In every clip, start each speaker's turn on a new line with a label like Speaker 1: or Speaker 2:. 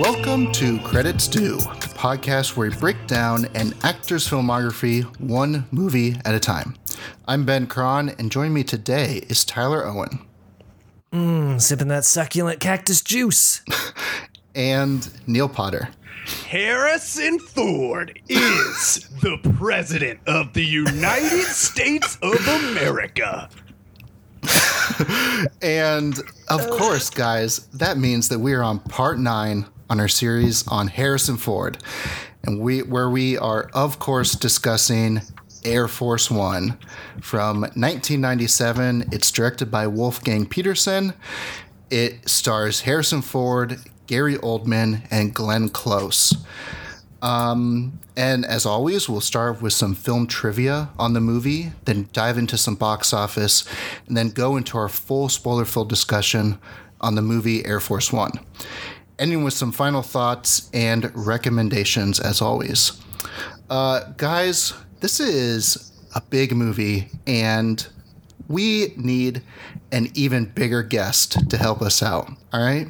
Speaker 1: Welcome to Credits Due, the podcast where we break down an actor's filmography one movie at a time. I'm Ben Cron, and joining me today is Tyler Owen.
Speaker 2: Mmm, sipping that succulent cactus juice.
Speaker 1: and Neil Potter.
Speaker 3: Harrison Ford is the President of the United States of America.
Speaker 1: and of course, guys, that means that we are on part nine on our series on Harrison Ford, and we where we are of course discussing Air Force One from 1997. It's directed by Wolfgang Petersen. It stars Harrison Ford, Gary Oldman, and Glenn Close. Um, and as always, we'll start with some film trivia on the movie, then dive into some box office, and then go into our full spoiler filled discussion on the movie Air Force One. Ending with some final thoughts and recommendations, as always. Uh, guys, this is a big movie, and we need an even bigger guest to help us out. All right.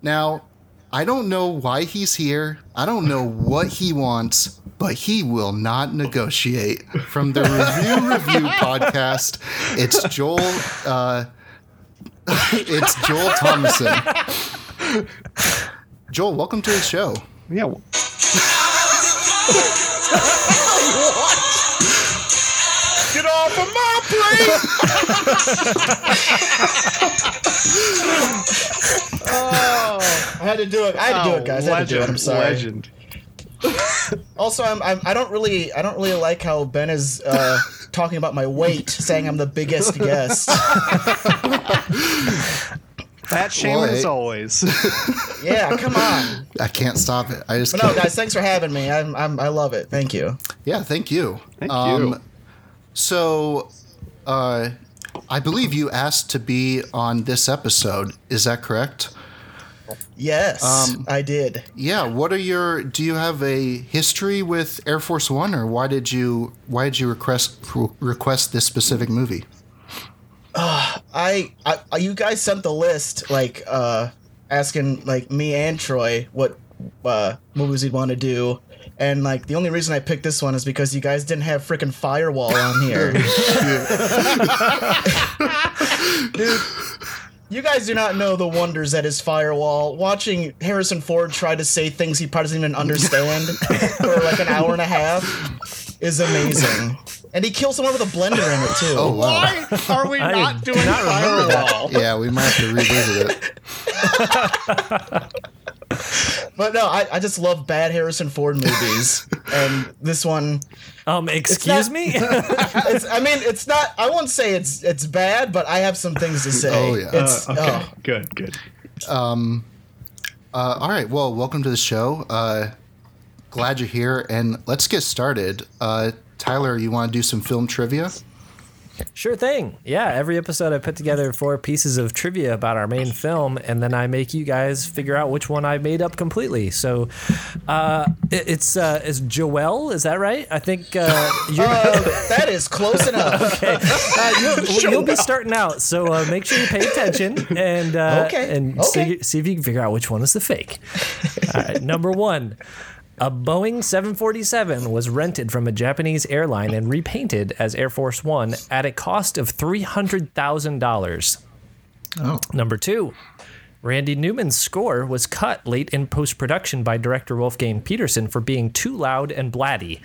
Speaker 1: Now, I don't know why he's here. I don't know what he wants, but he will not negotiate. From the Review Review podcast, it's Joel. Uh, it's Joel Thomason. Joel, welcome to the show.
Speaker 3: Yeah. Get off of my
Speaker 4: plate! oh, I had to do it. I had to do it, guys. I had to do it. I'm sorry.
Speaker 3: Legend.
Speaker 4: also, I'm, I'm I don't really I don't really like how Ben is uh, talking about my weight, saying I'm the biggest guest.
Speaker 3: Fat shaming as always.
Speaker 4: yeah, come on.
Speaker 1: I can't stop it. I just
Speaker 4: but
Speaker 1: can't.
Speaker 4: no, guys. Thanks for having me. I'm, I'm I love it. Thank you.
Speaker 1: Yeah, thank you.
Speaker 3: Thank um, you.
Speaker 1: So, uh, I believe you asked to be on this episode. Is that correct?
Speaker 4: Yes, um, I did.
Speaker 1: Yeah. What are your? Do you have a history with Air Force One, or why did you why did you request request this specific movie?
Speaker 4: I, I you guys sent the list like uh, asking like me and Troy what uh, movies we'd want to do, and like the only reason I picked this one is because you guys didn't have freaking Firewall on here. Dude, you guys do not know the wonders that is Firewall. Watching Harrison Ford try to say things he probably doesn't even understand for like an hour and a half is amazing. And he kills someone with a blender in it too.
Speaker 1: Oh wow!
Speaker 3: Why are we not doing not Firewall?
Speaker 1: Yeah, we might have to revisit
Speaker 4: it. but no, I, I just love bad Harrison Ford movies, and this one.
Speaker 2: Um, excuse
Speaker 4: not,
Speaker 2: me.
Speaker 4: I mean, it's not. I won't say it's it's bad, but I have some things to say.
Speaker 1: Oh yeah.
Speaker 4: It's,
Speaker 3: uh, okay. Oh. Good. Good.
Speaker 1: Um. Uh, all right. Well, welcome to the show. Uh, glad you're here, and let's get started. Uh, Tyler, you want to do some film trivia?
Speaker 2: Sure thing. Yeah, every episode I put together four pieces of trivia about our main film, and then I make you guys figure out which one I made up completely. So, uh, it, it's uh, is Joel? Is that right? I think uh,
Speaker 4: you're. Uh, that is close enough.
Speaker 2: okay, uh, you'll, you'll, be starting out, so uh, make sure you pay attention and
Speaker 4: okay.
Speaker 2: and
Speaker 4: okay.
Speaker 2: See, see if you can figure out which one is the fake. All right, number one. A Boeing 747 was rented from a Japanese airline and repainted as Air Force One at a cost of $300,000.
Speaker 1: Oh.
Speaker 2: Number two, Randy Newman's score was cut late in post production by director Wolfgang Petersen for being too loud and blatty.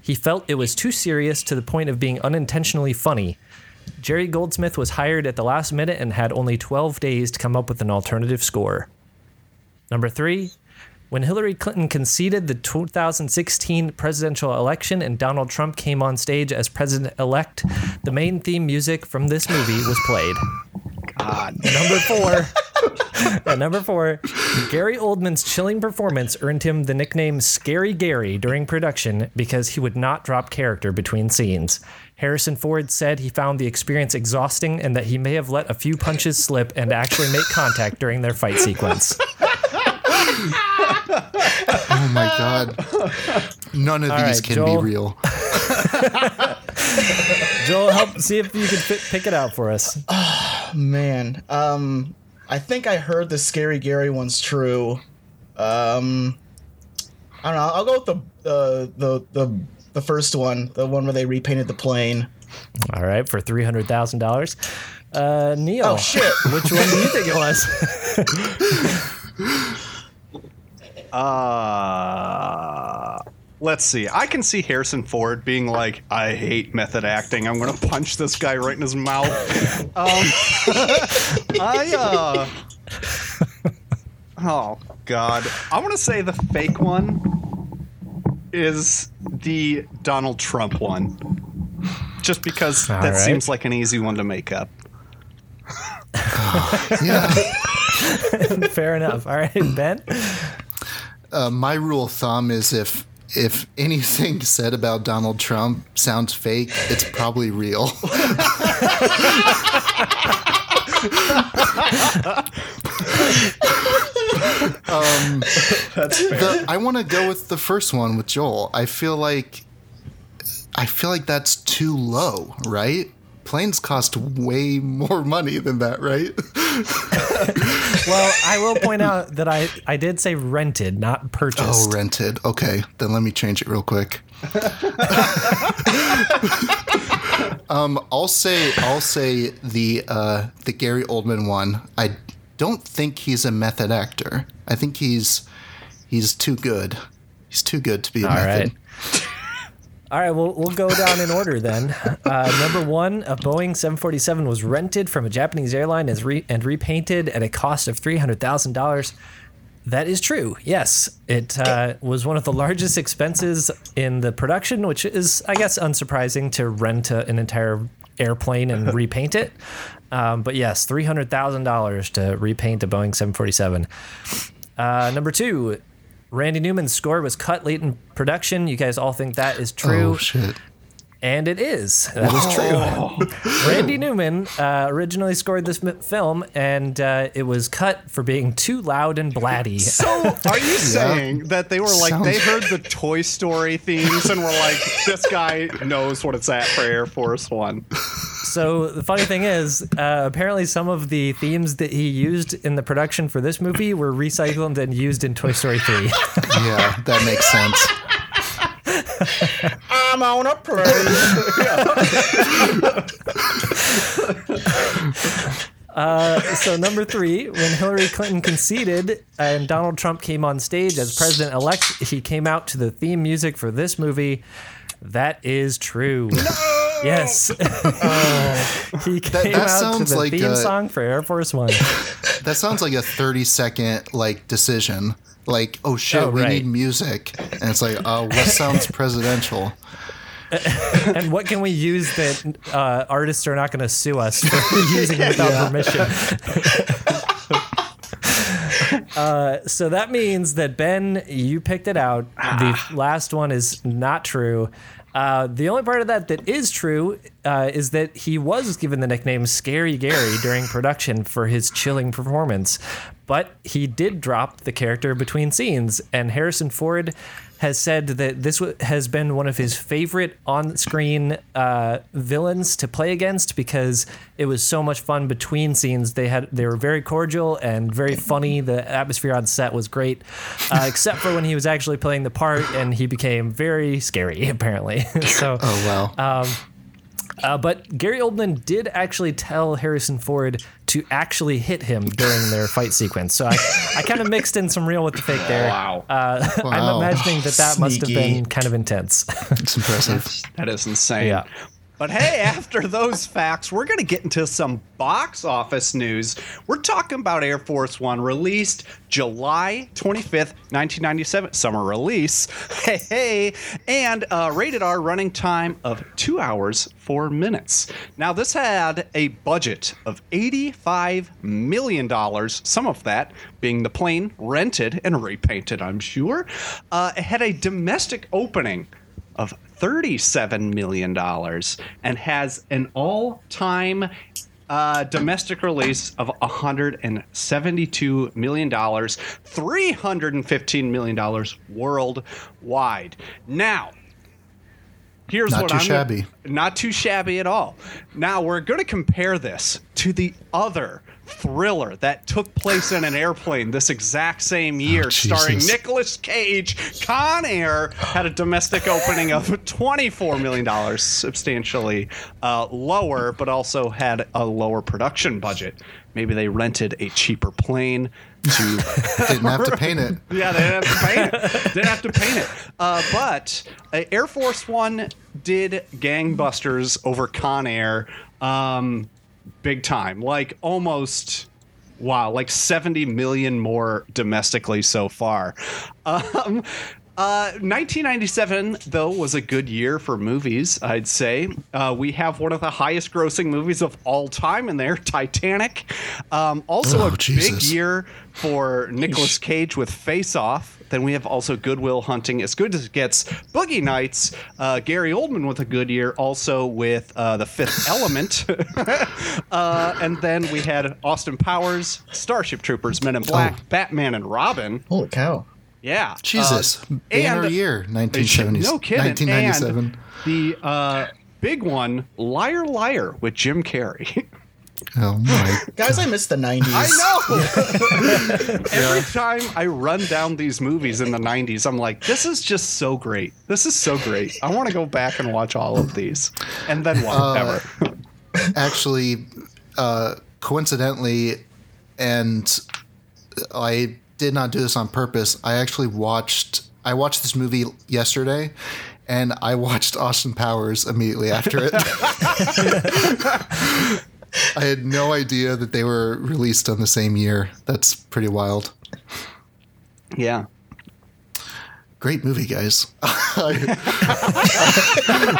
Speaker 2: He felt it was too serious to the point of being unintentionally funny. Jerry Goldsmith was hired at the last minute and had only 12 days to come up with an alternative score. Number three, when Hillary Clinton conceded the 2016 presidential election and Donald Trump came on stage as president elect, the main theme music from this movie was played.
Speaker 3: God.
Speaker 2: Number four. at number four, Gary Oldman's chilling performance earned him the nickname Scary Gary during production because he would not drop character between scenes. Harrison Ford said he found the experience exhausting and that he may have let a few punches slip and actually make contact during their fight sequence
Speaker 1: oh my god. None of
Speaker 2: All
Speaker 1: these
Speaker 2: right,
Speaker 1: can
Speaker 2: Joel.
Speaker 1: be real.
Speaker 2: Joel, help see if you can fit, pick it out for us.
Speaker 4: Oh, man. Um I think I heard the scary Gary one's true. Um, I don't know. I'll go with the uh, the the the first one, the one where they repainted the plane.
Speaker 2: All right, for three hundred thousand dollars. Uh, Neil.
Speaker 4: Oh shit!
Speaker 2: Which one do you think it was?
Speaker 5: Uh, let's see. I can see Harrison Ford being like, "I hate method acting. I'm gonna punch this guy right in his mouth." um, I uh, oh god, I want to say the fake one is the Donald Trump one, just because
Speaker 2: All
Speaker 5: that
Speaker 2: right.
Speaker 5: seems like an easy one to make up.
Speaker 1: Yeah.
Speaker 2: Fair enough. All right, Ben.
Speaker 1: Uh, my rule of thumb is if if anything said about Donald Trump sounds fake, it's probably real. um, the- I want to go with the first one with Joel. I feel like I feel like that's too low, right? Planes cost way more money than that, right?
Speaker 2: Well, I will point out that I, I did say rented, not purchased.
Speaker 1: Oh, rented. Okay, then let me change it real quick. um, I'll say I'll say the uh, the Gary Oldman one. I don't think he's a method actor. I think he's he's too good. He's too good to be a
Speaker 2: All
Speaker 1: method.
Speaker 2: right. All right, we'll, we'll go down in order then. Uh, number one, a Boeing 747 was rented from a Japanese airline and, re- and repainted at a cost of $300,000. That is true. Yes, it uh, was one of the largest expenses in the production, which is, I guess, unsurprising to rent a, an entire airplane and repaint it. Um, but yes, $300,000 to repaint a Boeing 747. Uh, number two, Randy Newman's score was cut late in production. You guys all think that is true.
Speaker 1: Oh shit!
Speaker 2: And it is. That is true. Randy Newman uh, originally scored this m- film, and uh, it was cut for being too loud and blatty.
Speaker 5: So, are you saying that they were like
Speaker 1: Sounds-
Speaker 5: they heard the Toy Story themes and were like, "This guy knows what it's at for Air Force One"?
Speaker 2: So the funny thing is, uh, apparently some of the themes that he used in the production for this movie were recycled and used in Toy Story 3.
Speaker 1: Yeah, that makes sense.
Speaker 4: I'm on a plane.
Speaker 2: so number three, when Hillary Clinton conceded and Donald Trump came on stage as president-elect, he came out to the theme music for this movie. That is true. Yes. he came
Speaker 1: that
Speaker 2: out to
Speaker 1: sounds
Speaker 2: the
Speaker 1: like
Speaker 2: theme
Speaker 1: a-
Speaker 2: song for Air Force One.
Speaker 1: That sounds like a thirty second like decision. Like, oh shit,
Speaker 2: Oh,
Speaker 1: we
Speaker 2: right.
Speaker 1: need music, and it's like, uh, what sounds presidential?
Speaker 2: and what can we use that uh, artists are not going to sue us for using without permission? uh, so that means that Ben, you picked it out. The last one is not true. Uh, the only part of that that is true uh, is that he was given the nickname Scary Gary during production for his chilling performance, but he did drop the character between scenes, and Harrison Ford has said that this w- has been one of his favorite on-screen uh, villains to play against because it was so much fun between scenes. They had they were very cordial and very funny. The atmosphere on set was great, uh, except for when he was actually playing the part and he became very scary apparently. so.
Speaker 1: Oh wow.
Speaker 2: Uh, but Gary Oldman did actually tell Harrison Ford to actually hit him during their fight sequence. So I, I kind of mixed in some real with the fake there.
Speaker 5: Wow.
Speaker 2: Uh, I'm imagining that that must have been kind of intense.
Speaker 1: it's impressive.
Speaker 5: That is insane.
Speaker 2: Yeah.
Speaker 5: But hey, after those facts, we're going to get into some box office news. We're talking about Air Force One, released July 25th, 1997, summer release. Hey, hey, and uh, rated R running time of two hours, four minutes. Now, this had a budget of $85 million, some of that being the plane rented and repainted, I'm sure. Uh, it had a domestic opening of $37 million and has an all time uh, domestic release of $172 million, $315 million worldwide. Now, here's
Speaker 1: Not
Speaker 5: what
Speaker 1: too
Speaker 5: I'm
Speaker 1: shabby.
Speaker 5: not too shabby at all. Now we're going to compare this to the other thriller that took place in an airplane this exact same year, starring
Speaker 1: Jesus.
Speaker 5: Nicolas Cage. Con Air had a domestic opening of $24 million, substantially uh, lower, but also had a lower production budget. Maybe they rented a cheaper plane to
Speaker 1: Didn't have to paint it.
Speaker 5: yeah, they didn't have to paint it. Didn't have to paint it. Uh, but uh, Air Force One did gangbusters over Con Air, um, big time. Like almost, wow, like 70 million more domestically so far. Um, uh, 1997, though, was a good year for movies, I'd say. Uh, we have one of the highest grossing movies of all time in there, Titanic. Um, also,
Speaker 1: Oh,
Speaker 5: a big year for Nicolas Cage with Face Off. Then we have also Good Will Hunting, as good as it gets. Boogie Nights, uh, Gary Oldman with a good year, also with uh, The Fifth Element. uh, and then we had Austin Powers, Starship Troopers, Men in Black,
Speaker 1: Oh.
Speaker 5: Batman, and Robin.
Speaker 4: Holy cow.
Speaker 5: Yeah.
Speaker 1: Jesus.
Speaker 5: Uh,
Speaker 1: Banner
Speaker 5: and-
Speaker 1: year, 1970s.
Speaker 5: No kidding.
Speaker 1: 1997.
Speaker 5: And the uh, big one, Liar Liar with Jim Carrey.
Speaker 1: oh my.
Speaker 4: Guys, I miss the 90s.
Speaker 5: I know. Every time I run down these movies in the 90s, I'm like, this is just so great. This is so great. I want to go back and watch all of these. And then whatever.
Speaker 1: Actually, uh, coincidentally, and I did not do this on purpose. I actually watched. I watched this movie yesterday, and I watched Austin Powers immediately after it. I had no idea that they were released on the same year. That's pretty wild.
Speaker 5: yeah.
Speaker 1: Great movie, guys. I,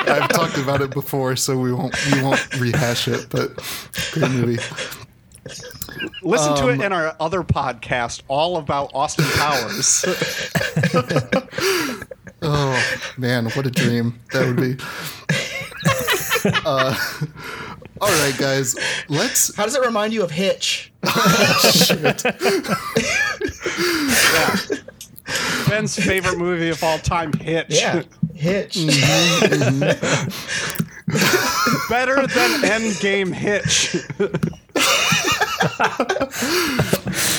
Speaker 1: have talked about it before, so we won't we won't rehash it. But great movie.
Speaker 5: Listen to
Speaker 1: Um,
Speaker 5: it in our other podcast, all about Austin Powers.
Speaker 1: Oh man, what a dream that would be. Uh, all right, guys, let's.
Speaker 4: How does it remind you of Hitch?
Speaker 5: Ben's favorite movie of all time, Hitch.
Speaker 4: Yeah, Hitch. Mm-hmm, mm-hmm.
Speaker 5: Better than Endgame Hitch.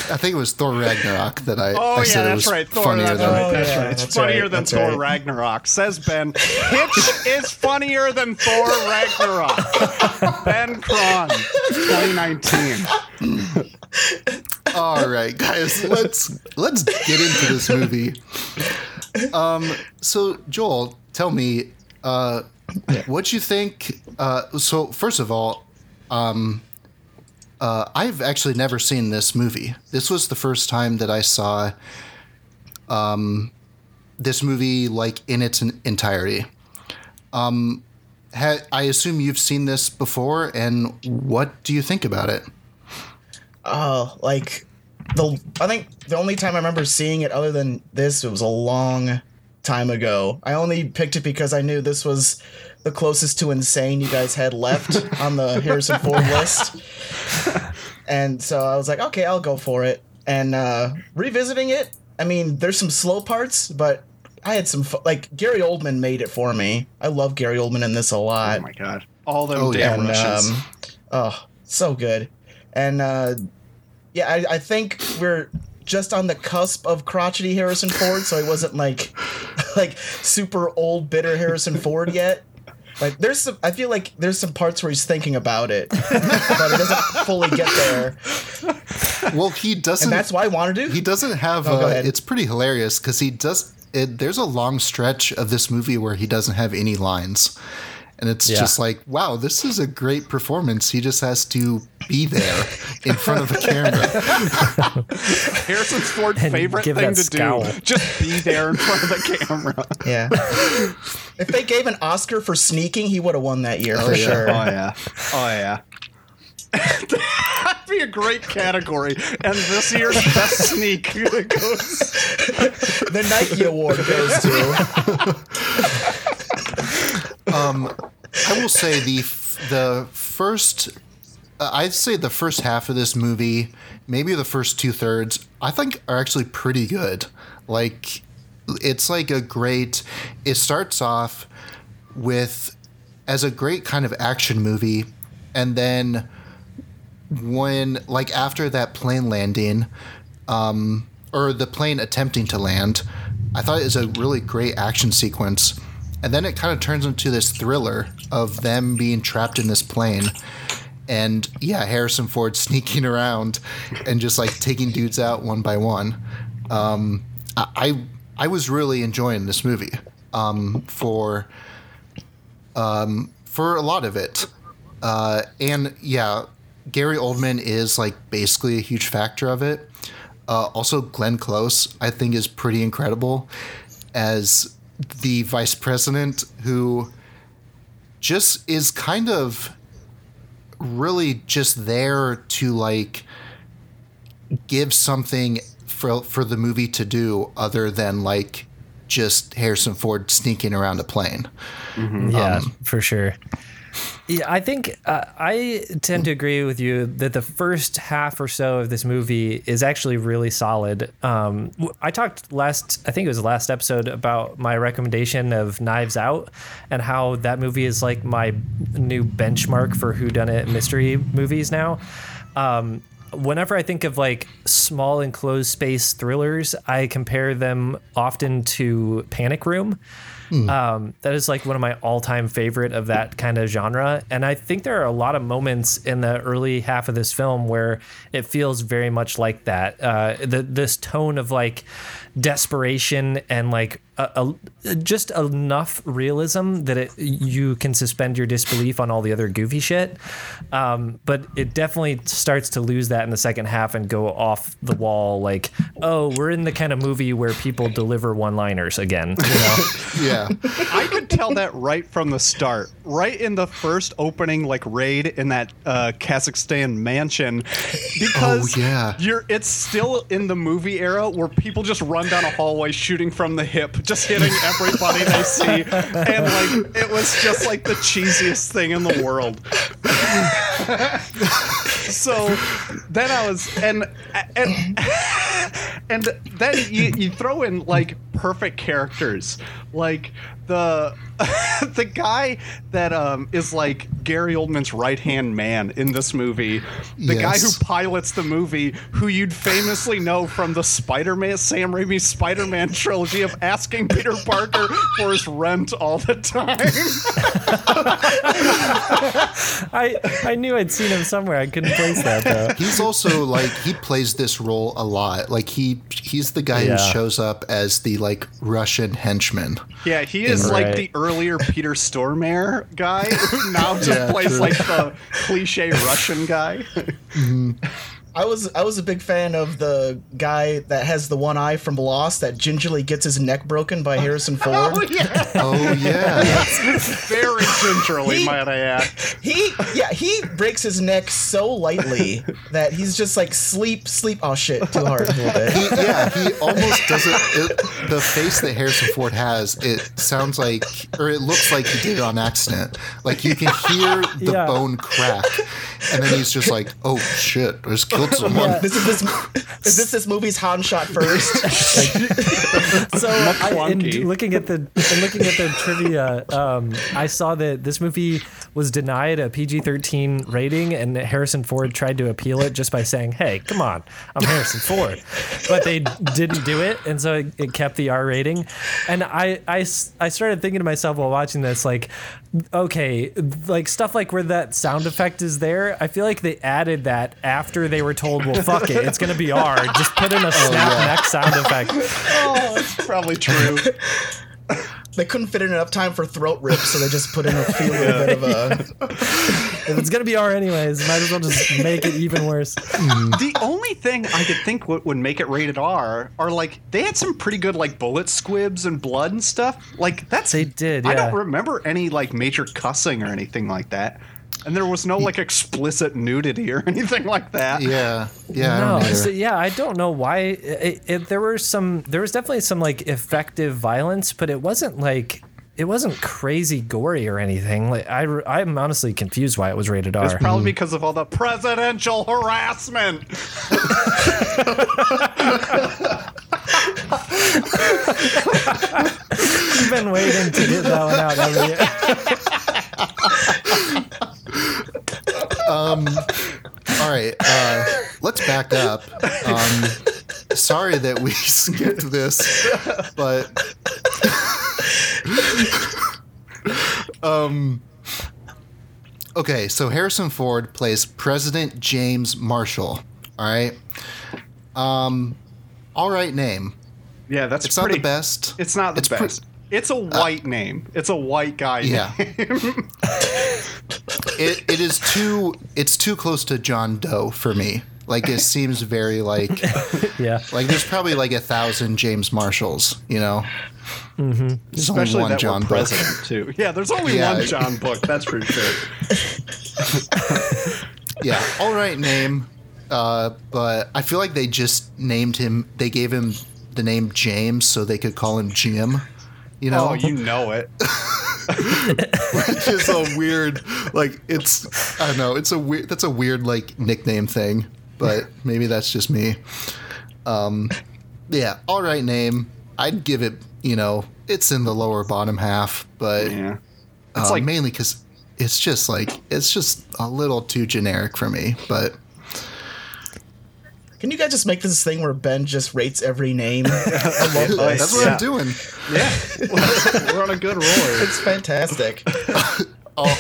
Speaker 1: I think it was Thor Ragnarok that I.
Speaker 5: Oh
Speaker 1: I
Speaker 5: yeah,
Speaker 1: said it
Speaker 5: that's
Speaker 1: was
Speaker 5: right. Thor.
Speaker 1: funnier
Speaker 5: That's
Speaker 1: than-
Speaker 5: right. That's right. It's
Speaker 4: that's
Speaker 5: funnier
Speaker 4: right,
Speaker 5: than
Speaker 4: that's
Speaker 5: Thor
Speaker 4: right.
Speaker 5: Ragnarok, says Ben. Hitch is funnier than Thor Ragnarok. Ben Cron, 2019.
Speaker 1: All right, guys, let's let's get into this movie. Um, so Joel, tell me, uh, what you think? Uh, so first of all, um, uh, I've actually never seen this movie. This was the first time that I saw, um, this movie like in its entirety. Um, ha- I assume you've seen this before, and what do you think about it?
Speaker 4: Oh, like the I think the only time I remember seeing it other than this it was a long time ago. I only picked it because I knew this was the closest to insane you guys had left on the Harrison Ford list. And so I was like, okay, I'll go for it. And uh revisiting it, I mean, there's some slow parts, but I had some fu- like Gary Oldman made it for me. I love Gary Oldman in this a lot
Speaker 5: Oh my god. All them
Speaker 1: Oh,
Speaker 5: damn
Speaker 4: and
Speaker 5: Russians.
Speaker 4: um, oh, so good. And uh, yeah, I, I think we're just on the cusp of crotchety Harrison Ford, so he wasn't like like super old bitter Harrison Ford yet. Like there's some, I feel like there's some parts where he's thinking about it, but he doesn't fully get there,
Speaker 1: Well, he doesn't.
Speaker 4: and that's why I wanted to.
Speaker 1: He doesn't have.
Speaker 4: Oh,
Speaker 1: uh, it's pretty hilarious because he does. It, there's a long stretch of this movie where he doesn't have any lines, and it's
Speaker 2: Yeah.
Speaker 1: just like, wow, this is a great performance. He just has to be there in front of a camera.
Speaker 5: Harrison Ford's
Speaker 2: And
Speaker 5: favorite thing to
Speaker 2: scowl.
Speaker 5: do. Just be there in front of the camera.
Speaker 4: yeah. if they gave an Oscar for sneaking, he would have won that year oh, for
Speaker 1: yeah.
Speaker 4: sure.
Speaker 5: Oh yeah. Oh yeah. That'd be a great category. And this year's best sneak goes.
Speaker 4: The Nike Award goes to.
Speaker 1: I will say the the first. Uh, I'd say the first half of this movie, maybe the first two thirds, I think are actually pretty good. Like, it's like a great. It starts off with as a great kind of action movie, and then when like after that plane landing, um, or the plane attempting to land, I thought it was a really great action sequence. And then it kind of turns into this thriller of them being trapped in this plane. And yeah, Harrison Ford sneaking around and just like taking dudes out one by one. Um, I, I was really enjoying this movie um, for um, for a lot of it. Uh, and yeah, Gary Oldman is like basically a huge factor of it. Uh, also, Glenn Close, I think, is pretty incredible as the vice president who just is kind of really just there to like give something for for the movie to do other than like just Harrison Ford sneaking around a plane. Mm-hmm.
Speaker 2: Yeah, um, for sure. Yeah, I think uh, I tend to agree with you that the first half or so of this movie is actually really solid. Um, I talked last, I think it was last episode about my recommendation of Knives Out and how that movie is like my new benchmark for whodunit mystery movies now. Um, whenever I think of like small enclosed space thrillers, I compare them often to Panic Room. Um, that is like one of my all-time favorite of that kind of genre, and I think there are a lot of moments in the early half of this film where it feels very much like that. Uh, the this tone of like desperation and like a, a, just enough realism that it you can suspend your disbelief on all the other goofy shit. Um, but it definitely starts to lose that in the second half and go off the wall. Like, oh, we're in the kind of movie where people deliver one-liners again. You know?
Speaker 1: Yeah.
Speaker 5: I could tell that right from the start. Right in the first opening, like raid in that uh, Kazakhstan mansion, because
Speaker 1: Oh, yeah.
Speaker 5: you're it's still in the movie era where people just run down a hallway shooting from the hip, just hitting everybody they see, and like it was just like the cheesiest thing in the world. so then I was and and and then you, you throw in like perfect characters like the the guy that um is like Gary Oldman's right hand man in this movie the guy who pilots the movie who you'd famously know from the Spider-Man Sam Raimi Spider-Man trilogy of asking Peter Parker for his rent all the time
Speaker 2: I I knew I'd seen him somewhere. I couldn't place that though.
Speaker 1: He's also like he plays this role a lot. Like he he's the guy
Speaker 2: Yeah.
Speaker 1: who shows up as the like Russian henchman.
Speaker 5: Yeah, he is
Speaker 2: Right.
Speaker 5: like the earlier Peter Stormare guy who now just
Speaker 1: Yeah,
Speaker 5: plays
Speaker 1: true.
Speaker 5: like the cliche Russian guy. Mm-hmm.
Speaker 4: I was I was a big fan of the guy that has the one eye from Lost that gingerly gets his neck broken by Harrison oh, Ford.
Speaker 5: Oh yeah,
Speaker 1: Oh yeah.
Speaker 5: very gingerly,
Speaker 4: He-
Speaker 5: might I add.
Speaker 4: He yeah he breaks his neck so lightly that he's just like sleep sleep. Oh shit, too hard a little bit.
Speaker 1: He, yeah, he almost doesn't. It, the face that Harrison Ford has, it sounds like, or it looks like he did it on accident. Like you can hear the
Speaker 2: Yeah.
Speaker 1: bone crack, and then he's just like, "Oh shit, I just killed someone."
Speaker 4: This is this is this this movie's Han shot first.
Speaker 2: So I, in looking at the in looking at the trivia, um, I saw that this movie was denied a PG-13 rating, and Harrison Ford tried to appeal it just by saying, "Hey, come on, I'm Harrison Ford," but they didn't do it, and so it, it kept the R rating. And I, I I started thinking to myself while watching this, like, okay, like stuff like where that sound effect is there. I feel like they added that after they were told, "Well, fuck it, it's gonna be R." Just put in a oh, snap neck sound effect.
Speaker 5: Oh, that's probably true.
Speaker 4: they couldn't fit in enough time for throat rips, so they just put in a few little bit of a.
Speaker 2: If it's gonna be R anyways, might as well just make it even worse.
Speaker 5: the only thing I could think would, would make it rated R are like they had some pretty good like bullet squibs and blood and stuff. Like that's
Speaker 2: They did,
Speaker 5: I don't remember any like major cussing or anything like that. And there was no like explicit nudity or anything like that.
Speaker 1: Yeah, yeah.
Speaker 2: No,
Speaker 1: don't
Speaker 2: so, yeah, I don't know why. It, it, there were some, there was definitely some like effective violence, but it wasn't like it wasn't crazy gory or anything. Like I, I'm honestly confused why it was rated R.
Speaker 5: It's
Speaker 2: R.
Speaker 5: probably because of all the presidential harassment.
Speaker 2: You've been waiting to get that one out every year.
Speaker 1: All right, uh, let's back up. Um, sorry that we skipped this, but um, okay. So Harrison Ford plays President James Marshall. All right. Um, all right name.
Speaker 5: Yeah, that's
Speaker 1: It's
Speaker 5: pretty,
Speaker 1: not the best.
Speaker 5: It's not the
Speaker 1: It's pre-
Speaker 5: best. it's a white name. It's a white guy
Speaker 1: Yeah.
Speaker 5: name.
Speaker 1: It it is too it's too close to John Doe for me. Like it seems very like
Speaker 2: Yeah.
Speaker 1: like there's probably like a thousand James Marshalls, you know. Mm-hmm. There's only
Speaker 5: Especially
Speaker 1: one
Speaker 5: that
Speaker 1: John
Speaker 5: we're
Speaker 1: Book.
Speaker 5: president too. Yeah, there's only
Speaker 1: Yeah.
Speaker 5: one John Book. That's for sure.
Speaker 1: Yeah, all right name, uh, but I feel like they just named him. They gave him the name James so they could call him Jim. You know,
Speaker 5: Oh, you know it.
Speaker 1: which is a weird like it's I don't know it's a weird that's a weird like nickname thing, but maybe that's just me. Um, yeah, all right name. I'd give it. You know, it's in the lower bottom half, but
Speaker 5: Yeah. It's
Speaker 1: uh,
Speaker 5: like
Speaker 1: mainly because it's just like it's just a little too generic for me. But
Speaker 4: Can you guys just make this thing where Ben just rates every name? I love
Speaker 5: Nice.
Speaker 4: this.
Speaker 1: that's what
Speaker 5: Yeah.
Speaker 1: I'm doing.
Speaker 5: yeah, we're on a good roll.
Speaker 4: It's fantastic.
Speaker 1: I'll,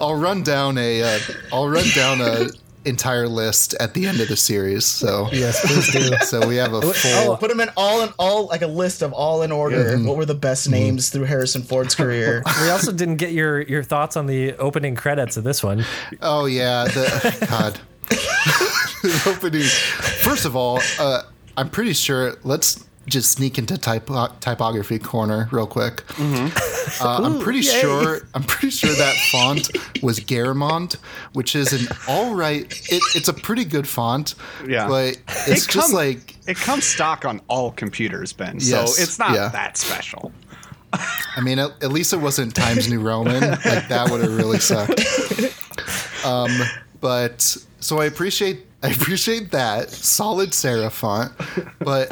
Speaker 1: I'll run down a uh, I'll run down a entire list at the end of the series. So
Speaker 2: Yes, please do.
Speaker 1: so we have a full.
Speaker 4: Put them in all in all like a list of all in order. What were the best names through Harrison Ford's career?
Speaker 2: We also didn't get your your thoughts on the opening credits of this one.
Speaker 1: Oh yeah, the God. The opening. First of all, uh, I'm pretty sure. Let's just sneak into typo- typography corner real quick.
Speaker 5: Mm-hmm.
Speaker 1: Uh, I'm pretty
Speaker 2: yay.
Speaker 1: sure. I'm pretty sure that font was Garamond, which is an all right. It, it's a pretty good font.
Speaker 5: Yeah.
Speaker 1: but it's
Speaker 5: It
Speaker 1: just
Speaker 5: come-
Speaker 1: like
Speaker 5: It comes stock on all computers, Ben. So
Speaker 1: Yes,
Speaker 5: it's not
Speaker 1: yeah.
Speaker 5: that special.
Speaker 1: I mean, at, at least it wasn't Times New Roman. Like that would have really sucked. Um, but so I appreciate I appreciate that solid serif font, but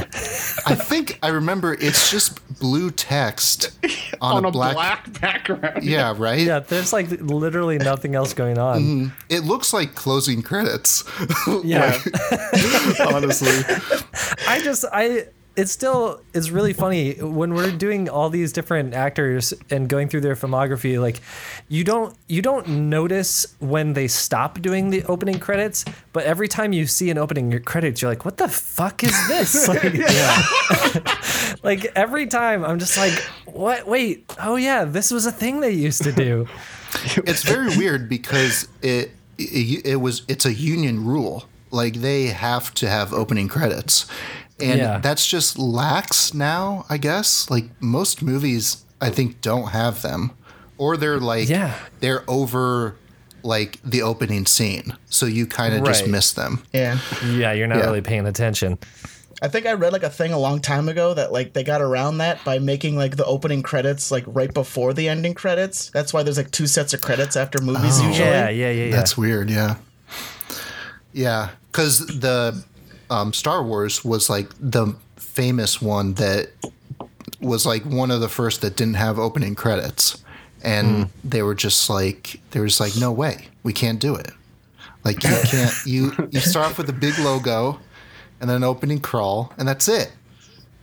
Speaker 1: I think I remember it's just blue text on,
Speaker 5: On
Speaker 1: a,
Speaker 5: a
Speaker 1: black.
Speaker 5: black, background.
Speaker 1: Yeah, right.
Speaker 2: Yeah, there's like literally nothing else going on. Mm-hmm.
Speaker 1: It looks like closing credits.
Speaker 2: Yeah.
Speaker 1: honestly.
Speaker 2: I just I it's still it's really funny. When we're doing all these different actors and going through their filmography like you don't you don't notice when they stop doing the opening credits but every time you see an opening credits you're like what the fuck is this? Like, like every time I'm just like what? Wait. Oh yeah. This was a thing they used to do.
Speaker 1: It's very weird because it, it it was it's a union rule. Like they have to have opening credits, and
Speaker 2: Yeah.
Speaker 1: that's just lax now. I guess like most movies, I think don't have them, or they're like
Speaker 2: Yeah.
Speaker 1: they're over like the opening scene, so you kind of just miss them.
Speaker 4: Yeah.
Speaker 2: yeah you're not
Speaker 1: Yeah.
Speaker 2: really paying attention
Speaker 4: I think I read like a thing a long time ago that like they got around that by making like the opening credits like right before the ending credits. That's why there's like two sets of credits after movies oh. usually.
Speaker 2: yeah yeah yeah yeah
Speaker 1: That's weird. Yeah, yeah, because the um, Star Wars was like the famous one that was like one of the first that didn't have opening credits, and they were just like, there was like, no way, we can't do it. Like you can't you you start off with a big logo, and then an opening crawl, and that's it.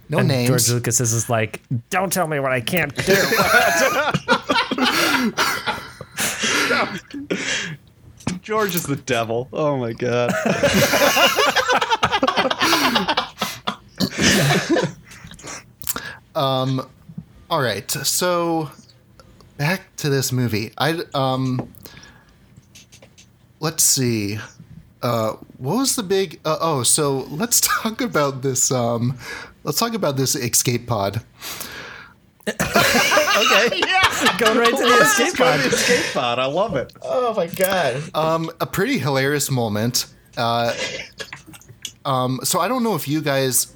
Speaker 1: No
Speaker 2: and
Speaker 1: names.
Speaker 2: George Lucas is just like don't tell me what I can't do
Speaker 5: George is the devil. Oh my god.
Speaker 1: All right, so back to this movie. I um, let's see. Uh, what was the big? Uh, oh, so let's talk about this. Um, let's talk about this escape pod.
Speaker 2: okay Yes. going right to the escape pod
Speaker 5: Escape pod. I love it.
Speaker 4: Oh my god.
Speaker 1: Um, a pretty hilarious moment. Uh, um, so I don't know if you guys.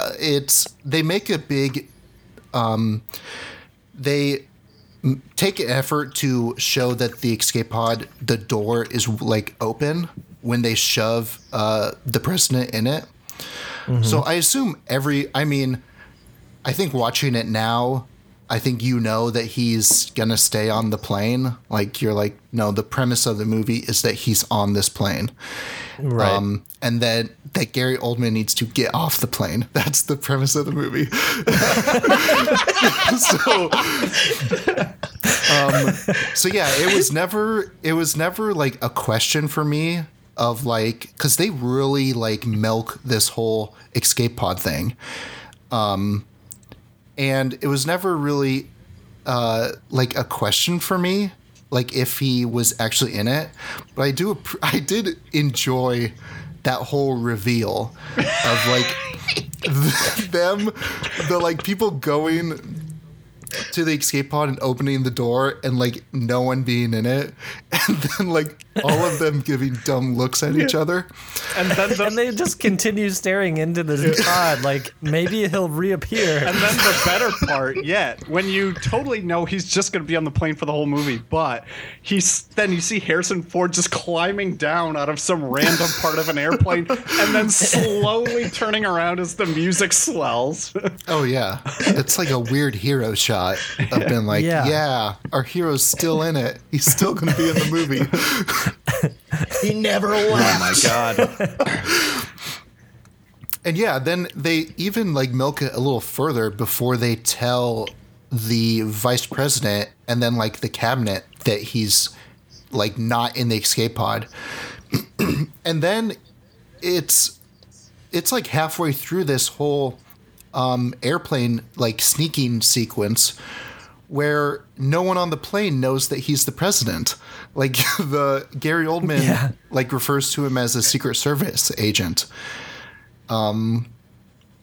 Speaker 1: Uh, it's they make a big. Um, they take an effort to show that the escape pod, the door is like open when they shove uh, the president in it. So I assume every. I mean, I think watching it now, I think you know that he's gonna stay on the plane. Like you're like, no, the premise of the movie is that he's on this plane.
Speaker 2: Right.
Speaker 1: Um, and that that Gary Oldman needs to get off the plane. That's the premise of the movie. so, um, so yeah, it was never it was never like a question for me of like because they really like milk this whole escape pod thing, um, and it was never really uh, like a question for me like if he was actually in it. But i do i did enjoy that whole reveal of like them the like people going to the escape pod and opening the door and like no one being in it. And then like all of them giving dumb looks at each other
Speaker 5: And then the,
Speaker 2: and they just continue staring into the pod like maybe he'll reappear.
Speaker 5: and then the better part yet, when you totally know he's just going to be on the plane for the whole movie, but he's then you see Harrison Ford just climbing down out of some random part of an airplane and then slowly turning around as the music swells.
Speaker 1: oh yeah it's like a weird hero shot of being like
Speaker 2: Yeah.
Speaker 1: yeah. our hero's still in it he's still gonna be in the movie
Speaker 4: He never left.
Speaker 5: Oh my god.
Speaker 1: And yeah, then they even like milk it a little further before they tell the vice president and then like the cabinet that he's like not in the escape pod. and then it's it's like halfway through this whole um, airplane like sneaking sequence where no one on the plane knows that he's the president. Like the Gary Oldman
Speaker 2: Yeah.
Speaker 1: like refers to him as a Secret Service agent.
Speaker 2: Um,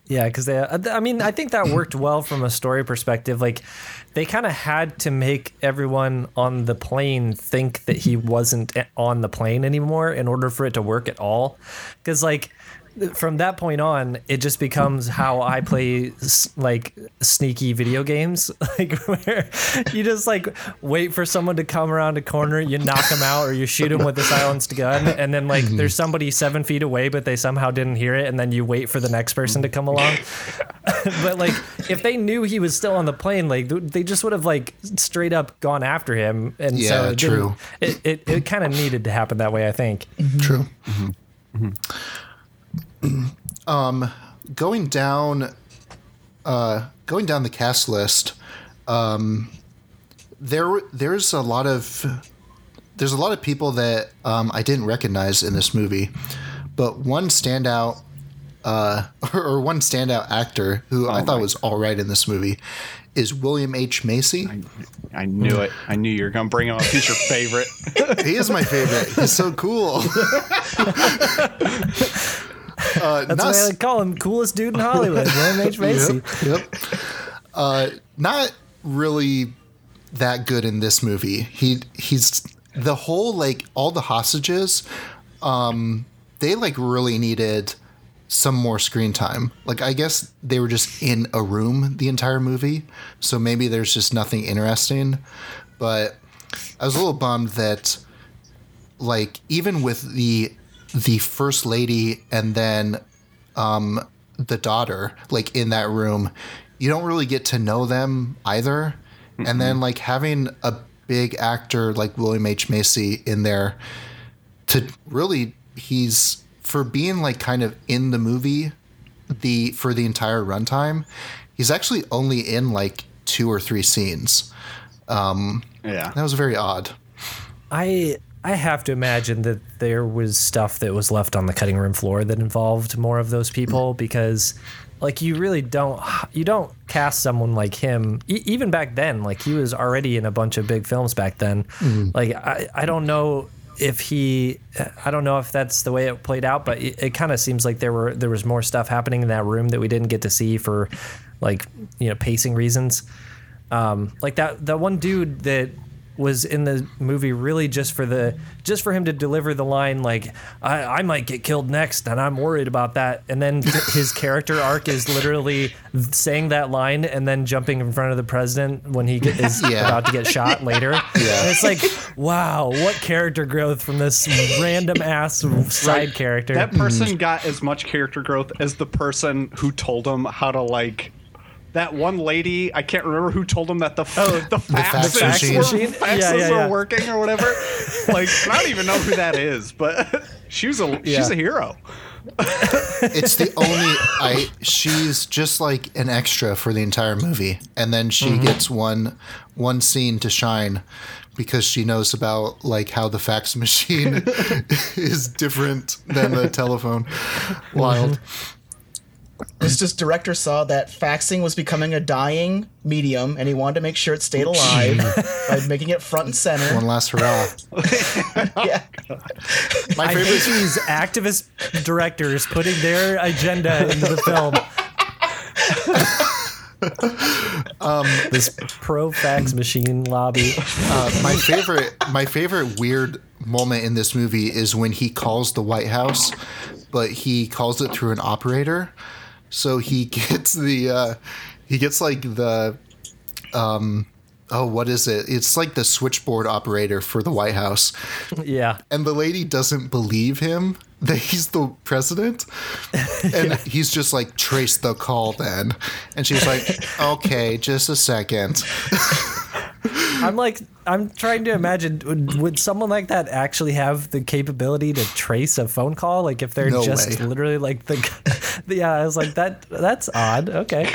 Speaker 2: yeah, because they. I mean, I think that worked well from a story perspective. Like, they kind of had to make everyone on the plane think that he wasn't on the plane anymore in order for it to work at all. Because, like, from that point on, it just becomes how I play like sneaky video games, like where you just like wait for someone to come around a corner, you knock them out, or you shoot them with a silenced gun, and then like there's somebody seven feet away, but they somehow didn't hear it, and then you wait for the next person to come along. but like if they knew he was still on the plane, like they just would have like straight up gone after him, and
Speaker 1: Yeah,
Speaker 2: so it
Speaker 1: true.
Speaker 2: It it, it kind of needed to happen that way, I think.
Speaker 1: True. Mm-hmm. Mm-hmm. Mm-hmm. um, going down, uh, going down the cast list, um, there there's a lot of there's a lot of people that um, I didn't recognize in this movie, but one standout. Uh, or one standout actor who I thought was all right in this movie is William H. Macy.
Speaker 5: I knew it. I knew you were going to bring him up. He's your favorite.
Speaker 1: He is my favorite. He's so cool. uh,
Speaker 2: That's
Speaker 1: not
Speaker 2: why I call him coolest dude in Hollywood, William H Macy.
Speaker 1: Yep. yep. Uh, not really that good in this movie. He he's the whole like all the hostages. Um, they like really needed some more screen time. Like I guess they were just in a room the entire movie, so maybe there's just nothing interesting. But I was a little bummed that like even with the the first lady and then um the daughter like in that room you don't really get to know them either. And then like having a big actor like William H. Macy in there to really he's for being like kind of in the movie the for the entire runtime he's actually only in like two or three scenes.
Speaker 5: Yeah.
Speaker 1: that was very odd.
Speaker 2: I I have to imagine that there was stuff that was left on the cutting room floor that involved more of those people because like you really don't you don't cast someone like him e- even back then like he was already in a bunch of big films back then. Like I, I don't know if he I don't know if that's the way it played out but it, it kind of seems like there were there was more stuff happening in that room that we didn't get to see for like you know pacing reasons. Um, like that that one dude that was in the movie really just for the just for him to deliver the line like I, I might get killed next and I'm worried about that. And then his character arc is literally saying that line and then jumping in front of the president when he get, is
Speaker 1: Yeah.
Speaker 2: about to get shot later. Yeah. And it's like wow what character growth from this random ass side character.
Speaker 5: That person mm. got as much character growth as the person who told him how to like that one lady, I can't remember who told him that the
Speaker 2: Oh,
Speaker 5: the
Speaker 1: fax
Speaker 5: faxes,
Speaker 1: machine.
Speaker 5: were, faxes
Speaker 2: Yeah, yeah, yeah.
Speaker 5: were working or whatever. like I don't even know who that is, but she was a she's a hero.
Speaker 1: It's the only I she's just like an extra for the entire movie and then she
Speaker 2: Mm-hmm.
Speaker 1: gets one one scene to shine because she knows about like how the fax machine is different than the telephone. Wild.
Speaker 4: It's just director saw that faxing was becoming a dying medium, and he wanted to make sure it stayed alive by making it front and center.
Speaker 1: One last hurrah.
Speaker 4: Yeah.
Speaker 1: My
Speaker 2: I hate
Speaker 1: favorite
Speaker 2: these activist directors putting their agenda into the film. this pro fax machine lobby.
Speaker 1: uh, my favorite my favorite weird moment in this movie is when he calls the White House, but he calls it through an operator. So he gets the uh, he gets like the um oh what is it? It's like the switchboard operator for the White House.
Speaker 2: Yeah.
Speaker 1: And the lady doesn't believe him that he's the president. And he's just like, trace the call then. And she's like, okay, just a second.
Speaker 2: I'm like, I'm trying to imagine would, would someone like that actually have the capability to trace a phone call? Like if they're
Speaker 1: No
Speaker 2: just
Speaker 1: way.
Speaker 2: literally like the, yeah, I was like that. That's odd. Okay.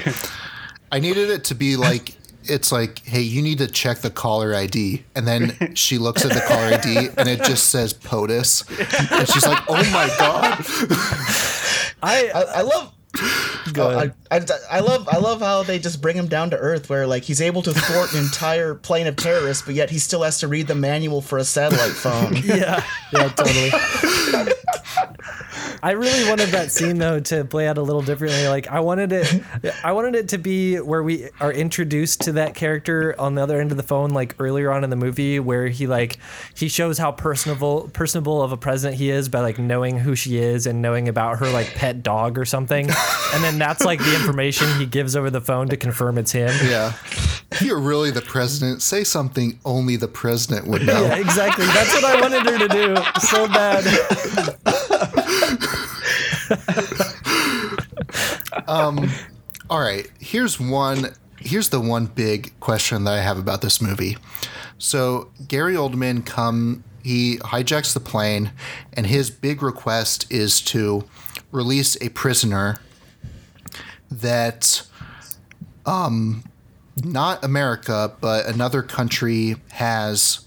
Speaker 1: I needed it to be like it's like, hey, you need to check the caller ID, and then she looks at the caller ID, and it just says POTUS, and she's like, oh my god,
Speaker 2: I,
Speaker 4: I, I love.
Speaker 2: Go
Speaker 4: oh,
Speaker 2: I.
Speaker 4: I, I love I love how they just bring him down to earth where like he's able to thwart an entire plane of terrorists but yet he still has to read the manual for a satellite phone.
Speaker 2: yeah, yeah, totally. I really wanted that scene though to play out a little differently. Like I wanted it, I wanted it to be where we are introduced to that character on the other end of the phone, like earlier on in the movie, where he like he shows how personable, personable of a president he is by like knowing who she is and knowing about her like pet dog or something, and then that's like the information he gives over the phone to confirm it's him.
Speaker 1: yeah, you're really the president. Say something only the president would know.
Speaker 2: Yeah, exactly. That's what I wanted her to do so bad.
Speaker 1: um, All right, here's one. Here's the one big question that I have about this movie. So Gary Oldman come, he hijacks the plane, and his big request is to release a prisoner that, um, not America, but another country has.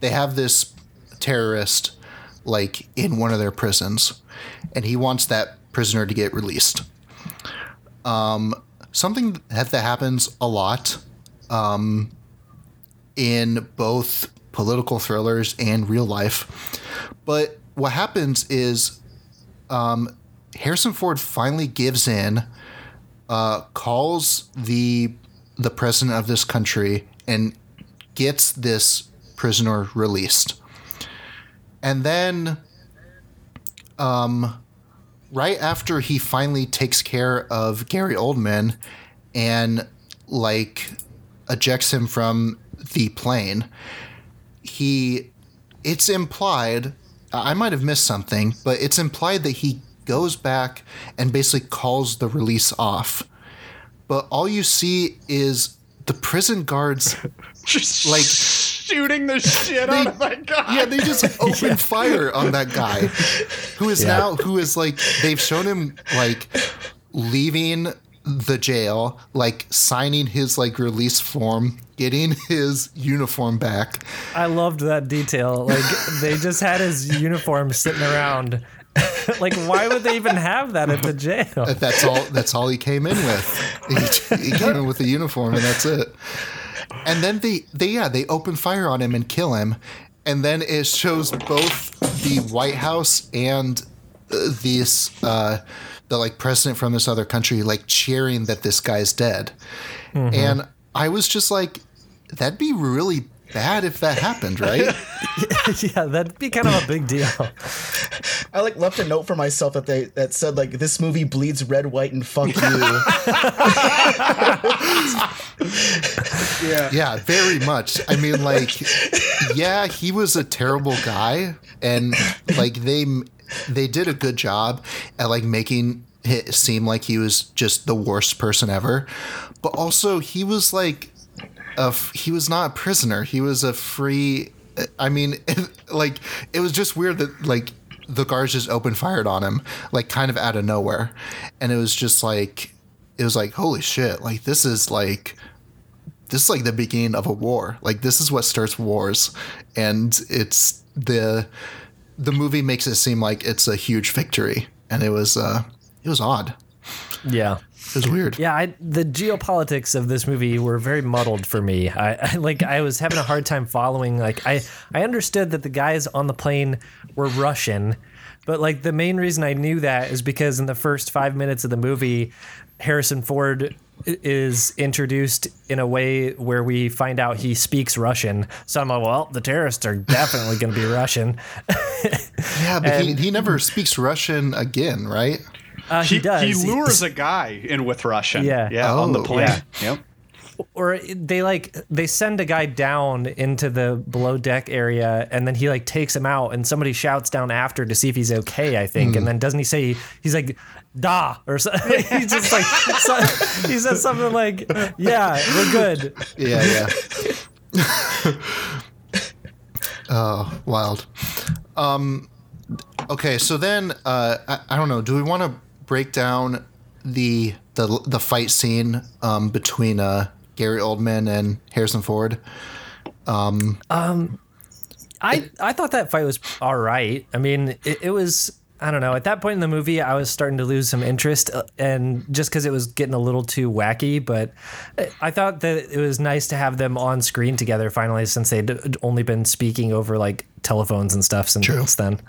Speaker 1: They have this terrorist like in one of their prisons, and he wants that prisoner to get released something that, that happens a lot um, in both political thrillers and real life. But what happens is um, Harrison Ford finally gives in, uh, calls the the president of this country, and gets this prisoner released. And then, um, right after he finally takes care of Gary Oldman and like ejects him from the plane, he it's implied I might have missed something, but it's implied that he goes back and basically calls the release off. But all you see is the prison guards
Speaker 5: Just
Speaker 1: Like-
Speaker 5: shooting the shit out of that guy.
Speaker 1: Yeah, they just open fire on that guy, who is
Speaker 2: Yeah.
Speaker 1: now who is like they've shown him like leaving the jail, like signing his like release form, getting his uniform back.
Speaker 2: I loved that detail. Like they just had his uniform sitting around. like why would they even have that at the jail?
Speaker 1: That's all. That's all he came in with. He, he came in with a uniform, and that's it. And then they, they yeah, they open fire on him and kill him, and then it shows both the White House and uh, this uh, the like president from this other country like cheering that this guy's dead, and I was just like, that'd be really bad if that happened, right?
Speaker 2: yeah, that'd be kind of a big deal.
Speaker 4: I like left a note for myself that they that said like this movie bleeds red, white, and fuck you.
Speaker 5: Yeah.
Speaker 1: Yeah, very much. I mean, like, yeah, he was a terrible guy, and like they they did a good job at like making it seem like he was just the worst person ever, but also he was like a f- he was not a prisoner. He was a free. I mean, like it was just weird that like the guards just open fired on him, like kind of out of nowhere, and it was just like it was like holy shit, like this is like this is like the beginning of a war. Like this is what starts wars, and it's the the movie makes it seem like it's a huge victory, and it was uh it was odd.
Speaker 2: Yeah.
Speaker 1: It was weird.
Speaker 2: Yeah, I, the geopolitics of this movie were very muddled for me. I, I like I was having a hard time following. Like I I understood that the guys on the plane were Russian, but like the main reason I knew that is because in the first five minutes of the movie, Harrison Ford is introduced in a way where we find out he speaks Russian. So I'm like, well, the terrorists are definitely going to be Russian.
Speaker 1: Yeah, but he, he never speaks Russian again, right?
Speaker 2: Uh, he,
Speaker 5: He,
Speaker 2: does.
Speaker 5: he lures a guy in with Russian.
Speaker 2: Yeah.
Speaker 5: Yeah, on the
Speaker 1: Oh.
Speaker 5: plane.
Speaker 2: Yeah.
Speaker 5: Yep.
Speaker 2: or they like they send a guy down into the below deck area and then he like takes him out and somebody shouts down after to see if he's okay i think and then doesn't he say he's like da or something he's just like so, he says something like yeah we're good
Speaker 1: Yeah, yeah. oh, wild. Um, okay, so then uh, I, I don't know. Do we want to break down the the the fight scene um, between uh, Gary Oldman and Harrison Ford?
Speaker 2: I I thought that fight was all right. I mean, it, it was. I don't know. At that point in the movie, I was starting to lose some interest, uh, and just because it was getting a little too wacky. But I- I thought that it was nice to have them on screen together finally, since they'd only been speaking over like telephones and stuff since then.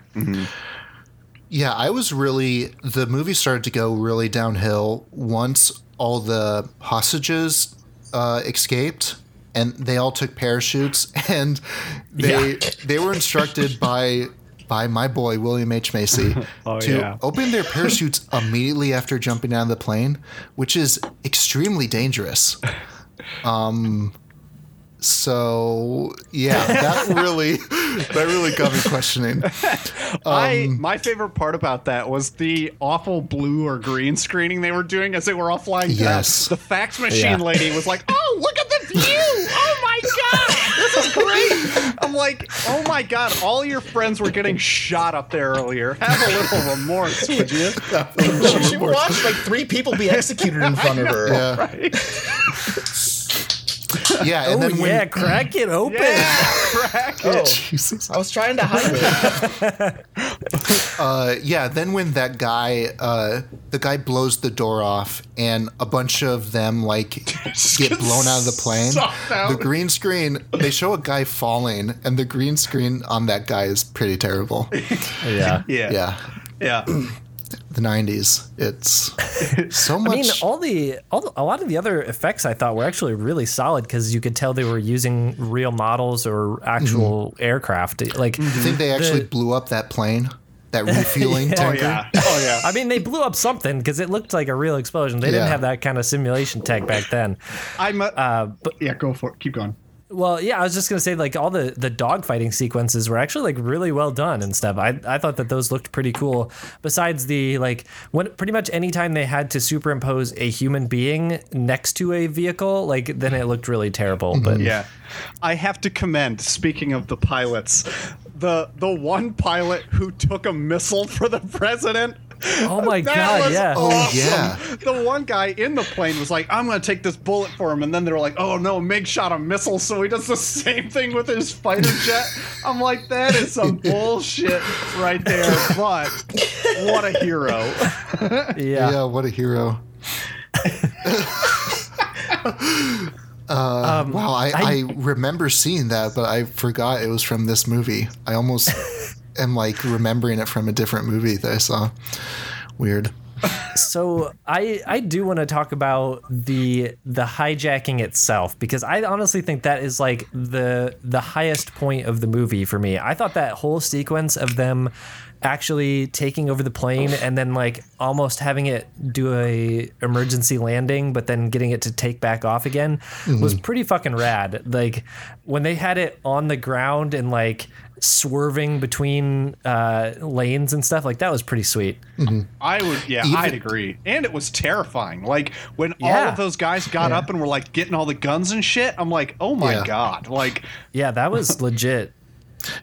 Speaker 1: Yeah, I was really the movie started to go really downhill once all the hostages uh, escaped and they all took parachutes and they
Speaker 2: Yeah.
Speaker 1: they were instructed by by my boy William H Macy
Speaker 5: Oh,
Speaker 1: to
Speaker 5: yeah.
Speaker 1: open their parachutes immediately after jumping out of the plane, which is extremely dangerous. Um so yeah, that really that really got me questioning.
Speaker 5: I um, my favorite part about that was the awful blue or green screening they were doing as they were all flying down.
Speaker 1: Yes.
Speaker 5: The fax machine
Speaker 2: Yeah.
Speaker 5: lady was like, "Oh, look at the view! Oh my god, this is great!" I'm like, "Oh my god, all your friends were getting shot up there earlier. Have a little remorse, would you?"
Speaker 4: She watched like three people be executed in front of her.
Speaker 1: Yeah. Yeah, and
Speaker 2: Oh
Speaker 1: then when
Speaker 2: yeah, crack it open.
Speaker 5: Yeah, crack it.
Speaker 4: Oh,
Speaker 1: Jesus.
Speaker 4: I was trying to hide it.
Speaker 1: Uh, yeah, then when that guy, uh, the guy blows the door off, and a bunch of them like get blown out of the plane. The green screen, they show a guy falling, and the green screen on that guy is pretty terrible.
Speaker 2: Yeah.
Speaker 5: Yeah,
Speaker 1: Yeah,
Speaker 5: yeah.
Speaker 1: The '90s. It's so much.
Speaker 2: I mean, all the, all the, a lot of the other effects I thought were actually really solid because you could tell they were using real models or actual
Speaker 1: Mm-hmm.
Speaker 2: aircraft. Like,
Speaker 1: you think they actually
Speaker 2: the-
Speaker 1: blew up that plane, that refueling
Speaker 2: Yeah.
Speaker 5: Oh
Speaker 1: tanker.
Speaker 5: yeah, oh yeah.
Speaker 2: I mean, they blew up something because it looked like a real explosion. They didn't have that kind of simulation tech back then.
Speaker 5: I'm. A,
Speaker 2: Uh, but
Speaker 5: yeah, go for it. Keep going.
Speaker 2: Well, yeah, I was just gonna say like all the the dogfighting sequences were actually like really well done and stuff. I I thought that those looked pretty cool. Besides the like when pretty much anytime they had to superimpose a human being next to a vehicle, like then it looked really terrible. But mm-hmm.
Speaker 5: Yeah. I have to commend, speaking of the pilots, the the one pilot who took a missile for the president.
Speaker 2: Oh my
Speaker 5: That
Speaker 2: god,
Speaker 5: was
Speaker 2: yeah.
Speaker 5: awesome.
Speaker 1: yeah.
Speaker 5: The one guy in the plane was like, I'm gonna take this bullet for him, and then they're like, Oh no, Mig shot a missile, so he does the same thing with his fighter jet. I'm like, that is some bullshit right there. But what a hero.
Speaker 2: yeah.
Speaker 1: Yeah, what a hero. uh, wow, I, I, remember seeing that, but I forgot it was from this movie. I almost am like remembering it from a different movie that I saw. Weird.
Speaker 2: So I I do want to talk about the the hijacking itself because I honestly think that is like the the highest point of the movie for me. I thought that whole sequence of them actually taking over the plane and then like almost having it do a emergency landing but then getting it to take back off again was mm-hmm. pretty fucking rad. Like when they had it on the ground and like swerving between uh, lanes and stuff. Like that was pretty sweet.
Speaker 5: I would, yeah,
Speaker 1: Even-
Speaker 5: I'd agree. And it was terrifying. Like when all
Speaker 2: Yeah.
Speaker 5: of those guys got up and were like getting all the guns and shit. I'm like, oh my
Speaker 1: Yeah.
Speaker 5: god! Like,
Speaker 2: Yeah, that was legit.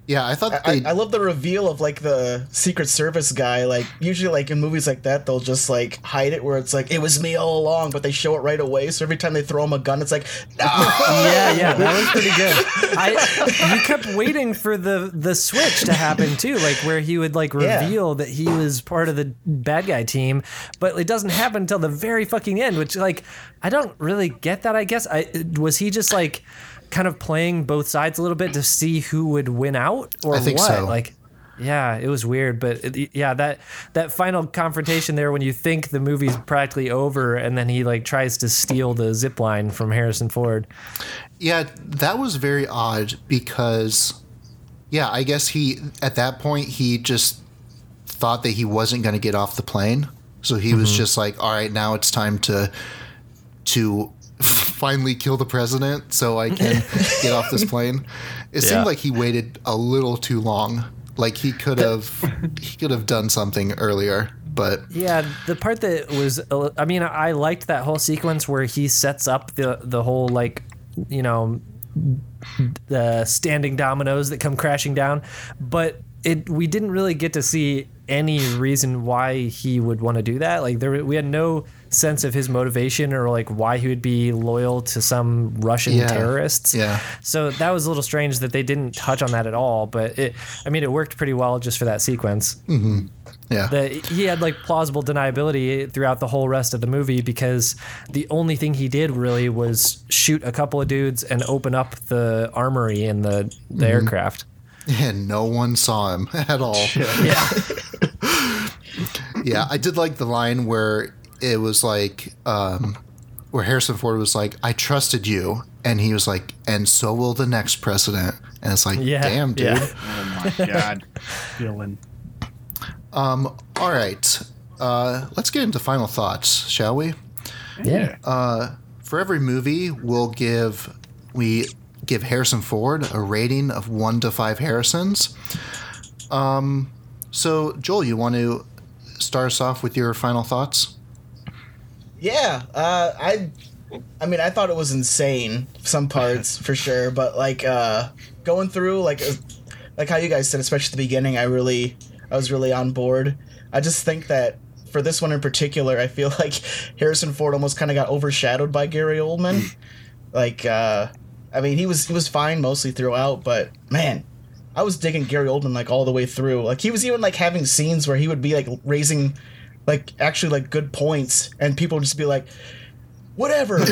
Speaker 1: Yeah, I thought
Speaker 4: I,
Speaker 1: they.
Speaker 4: I love the reveal of like the Secret Service guy. Like usually, like in movies like that, they'll just like hide it where it's like it was me all along, but they show it right away. So every time they throw him a gun, it's like no.
Speaker 2: Yeah, yeah, that was pretty good. I you kept waiting for the the switch to happen too, like where he would like
Speaker 4: Yeah.
Speaker 2: reveal that he was part of the bad guy team, but it doesn't happen until the very fucking end. Which like I don't really get that. I guess I was he just like kind of playing both sides a little bit to see who would win out or
Speaker 1: I think
Speaker 2: what?
Speaker 1: so.
Speaker 2: Like. Yeah, it was weird, but it, yeah, that that final confrontation there when you think the movie's practically over, and then he like tries to steal the zip line from Harrison Ford.
Speaker 1: Yeah, that was very odd because, yeah, I guess he at that point he just thought that he wasn't going to get off the plane, so he was mm-hmm. just like, "All right, now it's time to to finally kill the president, so I can get off this plane." It
Speaker 2: Yeah.
Speaker 1: seemed like he waited a little too long. Like he could have he could have done something earlier, but
Speaker 2: Yeah, the part that was, I mean, I liked that whole sequence where he sets up the the whole like, you know, the standing dominoes that come crashing down, but it we didn't really get to see any reason why he would want to do that. Like there, we had no sense of his motivation or like why he would be loyal to some Russian
Speaker 1: Yeah.
Speaker 2: terrorists.
Speaker 1: Yeah.
Speaker 2: So that was a little strange that they didn't touch on that at all. But it, I mean, it worked pretty well just for that sequence Mm-hmm.
Speaker 1: yeah.
Speaker 2: that he had like plausible deniability throughout the whole rest of the movie because the only thing he did really was shoot a couple of dudes and open up the armory in the, the aircraft.
Speaker 1: and no one saw him at all.
Speaker 2: Yeah.
Speaker 1: Yeah, I did like the line where it was like, um, where Harrison Ford was like, "I trusted you," and he was like, "And so will the next president." And it's like,
Speaker 2: Yeah,
Speaker 1: damn, dude.
Speaker 2: yeah.
Speaker 5: oh my god, villain.
Speaker 1: All right, uh, let's get into final thoughts, shall we?
Speaker 2: yeah.
Speaker 1: Uh, for every movie, we'll give we give Harrison Ford a rating of one to five Harrisons. Um, so Joel, you want to start us off with your final thoughts?
Speaker 4: Yeah, uh, I, I mean, I thought it was insane some parts for sure, but like uh, going through like, uh, like how you guys said, especially at the beginning, I really, I was really on board. I just think that for this one in particular, I feel like Harrison Ford almost kind of got overshadowed by Gary Oldman. like, uh, I mean, he was he was fine mostly throughout, but man. I was digging Gary Oldman like all the way through. Like he was even like having scenes where he would be like raising like actually like good points and people would just be like whatever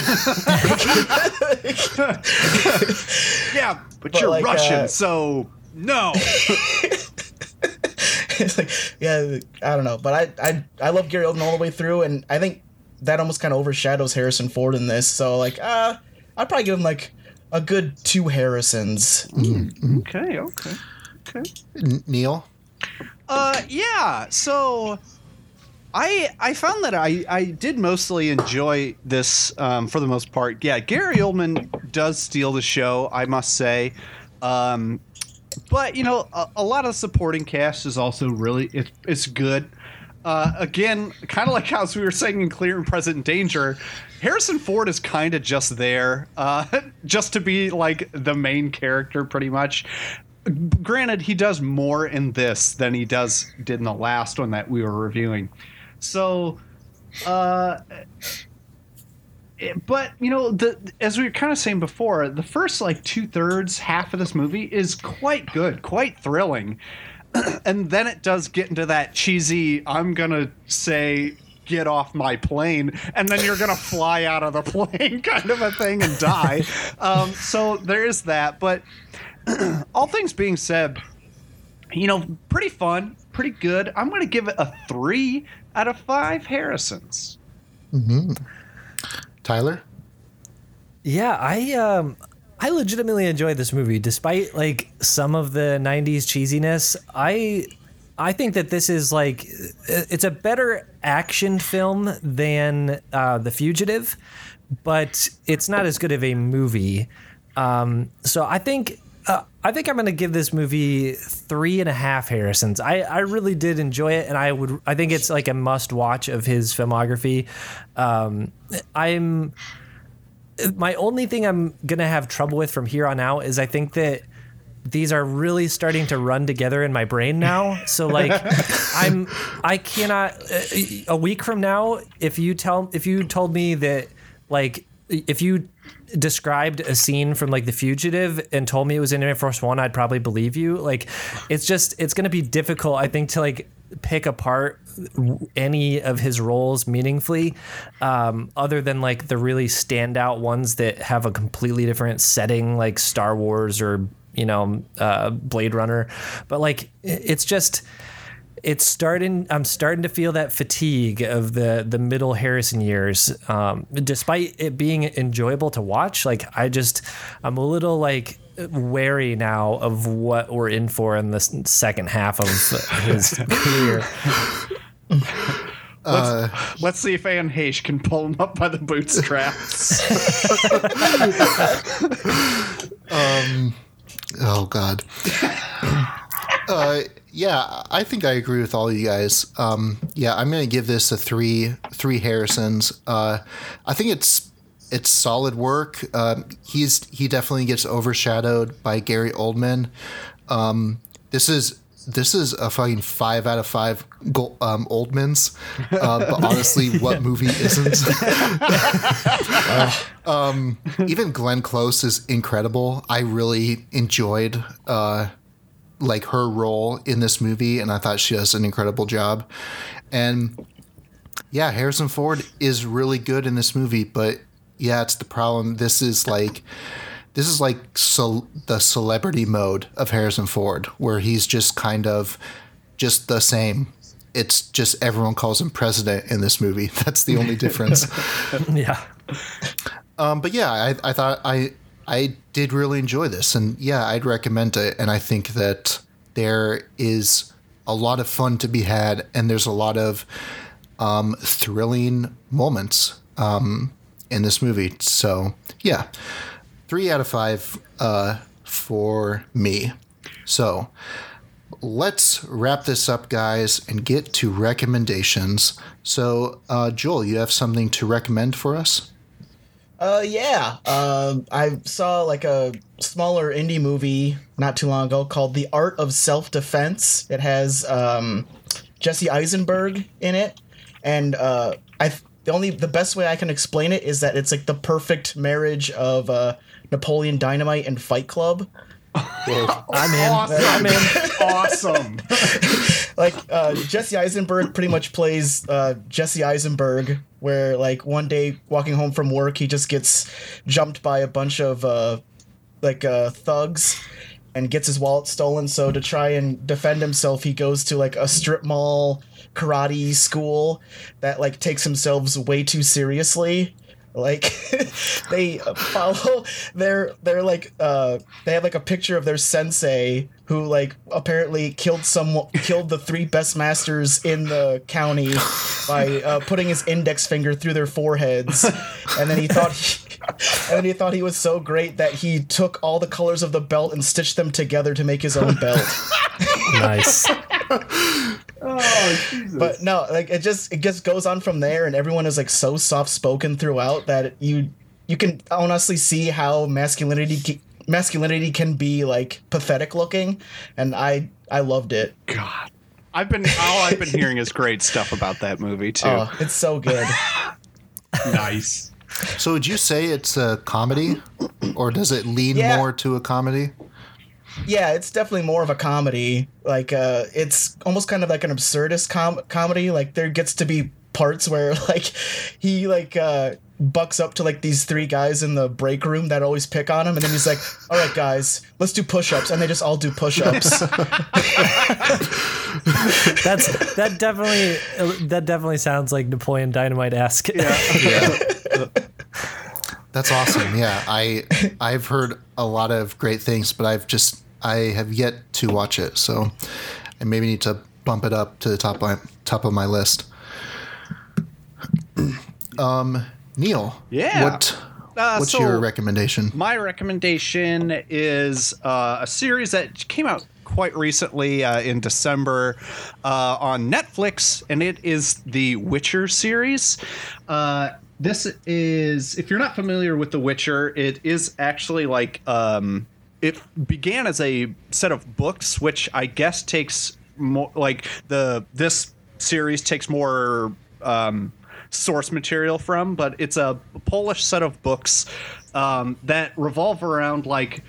Speaker 5: Yeah, but,
Speaker 4: But
Speaker 5: you're
Speaker 4: like,
Speaker 5: Russian,
Speaker 4: uh,
Speaker 5: so no.
Speaker 4: it's like yeah i don't know but i i, I love gary oldman all the way through and i think that almost kind of overshadows harrison ford in this so like uh i'd probably give him like a good two harrisons
Speaker 5: okay, okay, okay.
Speaker 1: N- Neil?
Speaker 5: Uh, yeah. So, I I found that I I did mostly enjoy this um, for the most part. Yeah, Gary Oldman does steal the show, I must say. Um, but you know, a, a lot of supporting cast is also really it, it's good. Uh, again, kind of like how we were saying in Clear and Present Danger, Harrison Ford is kind of just there, uh, just to be like the main character, pretty much. Granted, he does more in this than he does did in the last one that we were reviewing. So, uh, it- but you know, the as we were kind of saying before, the first like two thirds, half of this movie is quite good, quite thrilling, and then it does get into that cheesy. I'm gonna say. Get off my plane, and then you're gonna fly out of the plane, kind of a thing, and die. Um, so there is that. But all things being said, you know, pretty fun, pretty good. I'm going to give it a three out of five Harrisons. Hmm.
Speaker 1: Tyler?
Speaker 2: Yeah, I um I legitimately enjoyed this movie despite like some of the 90s cheesiness. I I think that this is like it's a better action film than uh, The Fugitive, but it's not as good of a movie. Um, so I think uh, I think I'm going to give this movie three and a half Harrisons. I, I really did enjoy it, and I would I think it's like a must watch of his filmography. Um, I'm my only thing I'm gonna have trouble with from here on out is I think that these are really starting to run together in my brain now. So like I'm I cannot uh, a week from now if you tell if you told me that like if you described a scene from like The Fugitive and told me it was in Air Force One, I'd probably believe you. Like, it's just it's gonna be difficult, I think, to like pick apart any of his roles meaningfully, um, other than like the really standout ones that have a completely different setting, like Star Wars or you know uh, Blade Runner. But like, it's just it's starting i'm starting to feel that fatigue of the the middle harrison years um, despite it being enjoyable to watch like i just i'm a little like wary now of what we're in for in the second half of his career
Speaker 5: let's, let's, see if Anne Heche can pull him up by the bootstraps.
Speaker 1: um, oh God. Uh, yeah, I think I agree with all you guys. Um, yeah, I'm gonna give this a three three Harrisons. Uh, I think it's it's solid work. Um, he's he definitely gets overshadowed by Gary Oldman. Um, this is this is a fucking five out of five go, um, Oldmans. Uh, but honestly, what movie isn't? uh, even Glenn Close is incredible. I really enjoyed. Uh, like her role in this movie, and I thought she does an incredible job. And yeah, Harrison Ford is really good in this movie, but yeah, it's the problem. This is like this is like the celebrity mode of Harrison Ford, where he's just kind of just the same. It's just everyone calls him president in this movie. That's the only difference.
Speaker 2: yeah.
Speaker 1: Um, but yeah, I, I thought I I did really enjoy this, and yeah, I'd recommend it. And I think that there is a lot of fun to be had, and there's a lot of um, thrilling moments um, in this movie. So yeah, three out of five uh, for me. So let's wrap this up, guys, and get to recommendations. So, uh, Joel, you have something to recommend for us?
Speaker 4: Uh, yeah. Um, I saw like a smaller indie movie not too long ago called The Art of Self Defense. It has um, Jesse Eisenberg in it, and uh, I the only the best way I can explain it is that it's like the perfect marriage of uh, Napoleon Dynamite and Fight Club.
Speaker 2: I'm in.
Speaker 5: Awesome. I'm in. awesome.
Speaker 4: like uh, Jesse Eisenberg pretty much plays uh, Jesse Eisenberg, where like one day walking home from work, he just gets jumped by a bunch of uh, like uh, thugs and gets his wallet stolen. So to try and defend himself, he goes to like a strip mall karate school that like takes themselves way too seriously like they follow their they're like uh they have like a picture of their sensei who like apparently killed someone killed the three best masters in the county by uh, putting his index finger through their foreheads. And then he thought he, and then he thought he was so great that he took all the colors of the belt and stitched them together to make his own belt.
Speaker 2: Nice.
Speaker 4: Oh, Jesus. But no, like it just it just goes on from there, and everyone is like so soft spoken throughout that you you can honestly see how masculinity masculinity can be like pathetic looking, and I I loved it.
Speaker 5: God, I've been all I've been hearing is great stuff about that movie too.
Speaker 4: Oh, it's so good.
Speaker 5: nice.
Speaker 1: So would you say it's a comedy, or does it lean yeah. more to a comedy?
Speaker 4: yeah, it's definitely more of a comedy. Like, uh, it's almost kind of like an absurdist com- comedy. Like, there gets to be parts where like he like uh bucks up to like these three guys in the break room that always pick on him and then he's like all right guys let's do push-ups and they just all do push-ups
Speaker 2: that's that definitely that definitely sounds like napoleon dynamite-esque
Speaker 1: yeah. yeah. that's awesome yeah i i've heard a lot of great things but i've just I have yet to watch it, so I maybe need to bump it up to the top of my, top of my list. um, Neil,
Speaker 5: yeah,
Speaker 1: what
Speaker 5: Uh,
Speaker 1: What's
Speaker 5: so-
Speaker 1: your recommendation?
Speaker 5: My recommendation is uh, a series that came out quite recently uh, in December uh, on Netflix, and it is the Witcher series. Uh, this is, if you're not familiar with The Witcher, it is actually like um, it began as a set of books, which I guess takes more like the this series takes more. Um, source material from, but it's a Polish set of books um, that revolve around like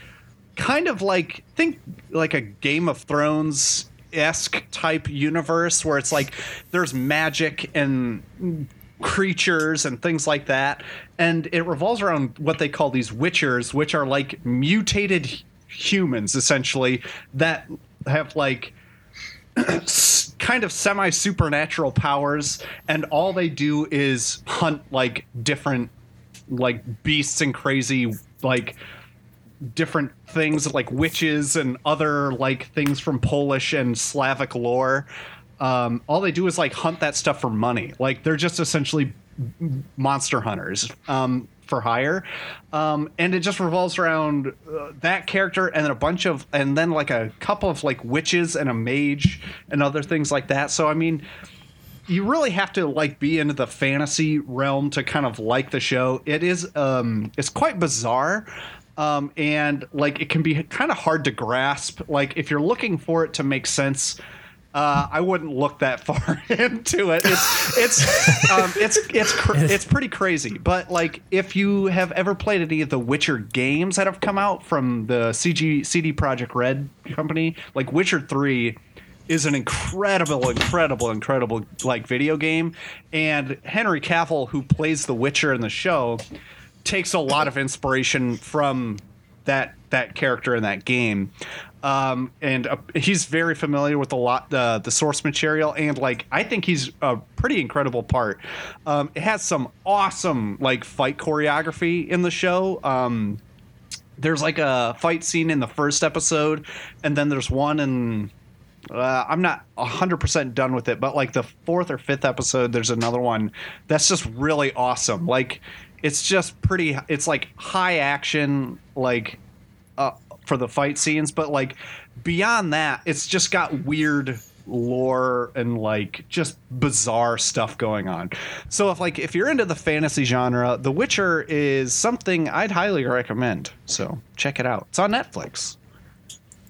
Speaker 5: kind of like think like a Game of Thrones esque type universe where it's like there's magic and creatures and things like that, and it revolves around what they call these witchers, which are like mutated humans essentially that have like kind of semi supernatural powers, and all they do is hunt like different like beasts and crazy like different things like witches and other like things from Polish and Slavic lore. Um, all they do is like hunt that stuff for money. Like they're just essentially monster hunters um, for hire, um, and it just revolves around uh, that character and then a bunch of and then like a couple of like witches and a mage and other things like that. So I mean, you really have to like be into the fantasy realm to kind of like the show. It is um, it's quite bizarre. Um, and like it can be kind of hard to grasp. Like if you're looking for it to make sense, uh, I wouldn't look that far into it. It's it's um, it's it's cr- it's pretty crazy. But like, if you have ever played any of the Witcher games that have come out from the CG CD Projekt Red company, like Witcher Three is an incredible, incredible, incredible like video game. And Henry Cavill, who plays the Witcher in the show, takes a lot of inspiration from that that character in that game um, and uh, he's very familiar with a lot uh, the source material and like i think he's a pretty incredible part um, it has some awesome like fight choreography in the show um, there's like a fight scene in the first episode and then there's one in uh, I'm not 100% done with it, but like the fourth or fifth episode, there's another one that's just really awesome. Like, it's just pretty, it's like high action, like, for the fight scenes, but like beyond that, it's just got weird lore and like just bizarre stuff going on. So if like if you're into the fantasy genre, The Witcher is something I'd highly recommend. So check it out. It's on Netflix.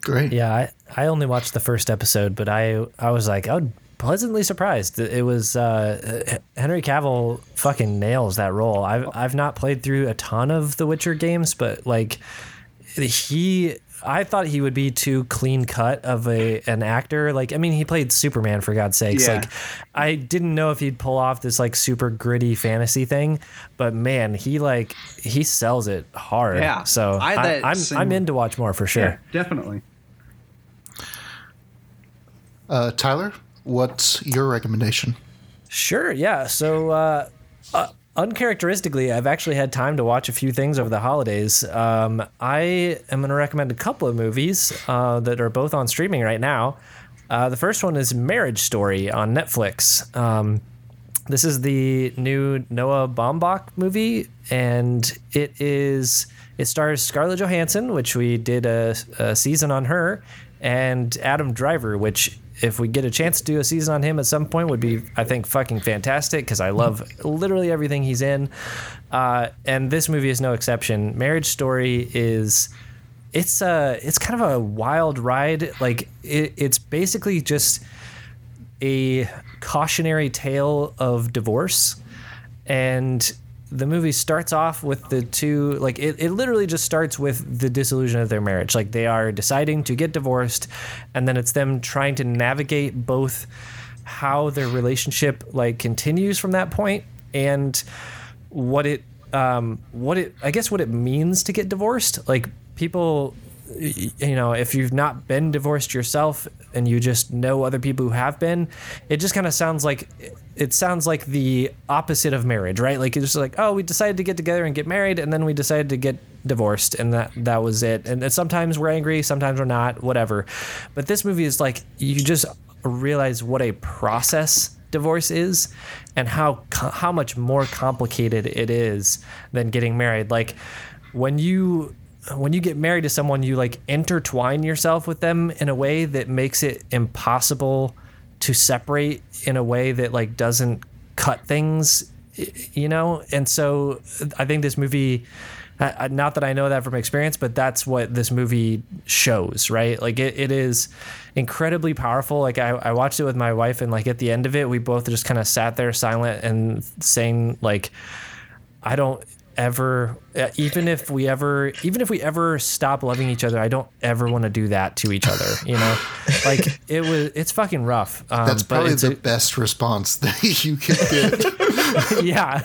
Speaker 1: Great.
Speaker 2: Yeah, I, I only watched the first episode, but I I was like, I was pleasantly surprised. It was uh, Henry Cavill fucking nails that role. I've I've not played through a ton of the Witcher games, but like he. I thought he would be too clean cut of a an actor. Like, I mean, he played Superman for God's sakes.
Speaker 5: Yeah.
Speaker 2: Like, I didn't know if he'd pull off this like super gritty fantasy thing, but man, he like he sells it hard.
Speaker 5: Yeah.
Speaker 2: So
Speaker 5: I had
Speaker 2: I,
Speaker 5: that
Speaker 2: I'm
Speaker 5: same-
Speaker 2: I'm in to watch more for sure.
Speaker 5: definitely.
Speaker 1: Uh, Tyler, what's your recommendation?
Speaker 2: Sure, yeah. So, uh, uh, uncharacteristically, I've actually had time to watch a few things over the holidays. Um, I am going to recommend a couple of movies uh, that are both on streaming right now. Uh, the first one is Marriage Story on Netflix. Um, this is the new Noah Baumbach movie, and it is it stars Scarlett Johansson, which we did a, a season on her, and Adam Driver, which if we get a chance to do a season on him at some point would be I think fucking fantastic because I love literally everything he's in, uh, and this movie is no exception. Marriage Story is it's a it's kind of a wild ride. Like it, it's basically just a cautionary tale of divorce and the movie starts off with the two like it, it literally just starts with the disillusion of their marriage. Like they are deciding to get divorced and then it's them trying to navigate both how their relationship like continues from that point and what it um what it i guess what it means to get divorced. Like people you know if you've not been divorced yourself and you just know other people who have been it just kind of sounds like it sounds like the opposite of marriage right? Like it's just like oh we decided to get together and get married and then we decided to get divorced and that that was it. And then sometimes we're angry sometimes we're not whatever. But this movie is like you just realize what a process divorce is and how how much more complicated it is than getting married. Like when you when you get married to someone, you like intertwine yourself with them in a way that makes it impossible to separate in a way that like doesn't cut things, you know. And so I think this movie. Not that I know that from experience, but that's what this movie shows, right? Like it, it is incredibly powerful. Like I, I watched it with my wife, and like at the end of it, we both just kind of sat there silent and saying like, I don't ever uh, even if we ever even if we ever stop loving each other i don't ever want to do that to each other you know like it was it's fucking rough um,
Speaker 1: That's probably the
Speaker 2: a-
Speaker 1: best response that you can get.
Speaker 2: yeah.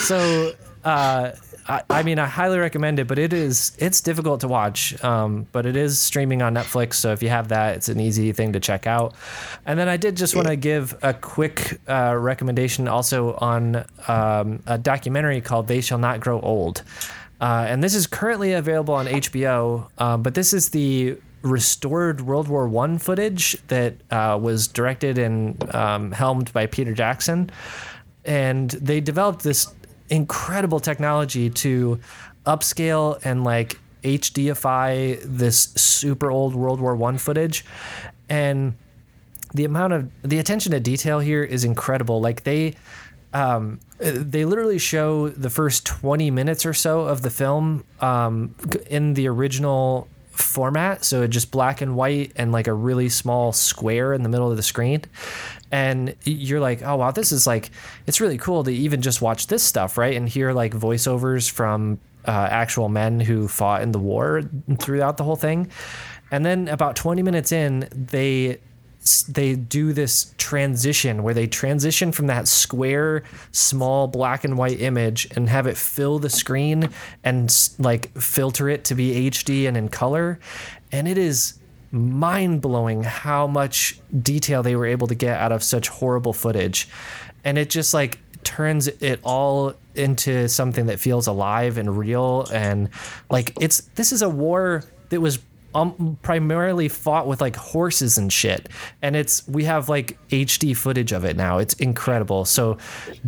Speaker 2: So, uh, I, I mean, I highly recommend it, but it is it's difficult to watch. Um, but it is streaming on Netflix, so if you have that, it's an easy thing to check out. And then I did just want to give a quick uh, recommendation also on um, a documentary called "They Shall Not Grow Old," uh, and this is currently available on HBO. Um, but this is the restored World War One footage that uh, was directed and um, helmed by Peter Jackson and they developed this incredible technology to upscale and like HDify this super old World War One footage, and the amount of the attention to detail here is incredible. Like they. Um, they literally show the first 20 minutes or so of the film um, in the original format so just black and white and like a really small square in the middle of the screen and you're like oh wow this is like it's really cool to even just watch this stuff right? And hear like voiceovers from uh, actual men who fought in the war throughout the whole thing. And then about 20 minutes in they they do this transition where they transition from that square small black and white image and have it fill the screen and like filter it to be HD and in color. And it is mind-blowing how much detail they were able to get out of such horrible footage. And it just like turns it all into something that feels alive and real. And like it's this is a war that was um, primarily fought with like horses and shit. And it's we have like hd footage of it now. It's incredible. So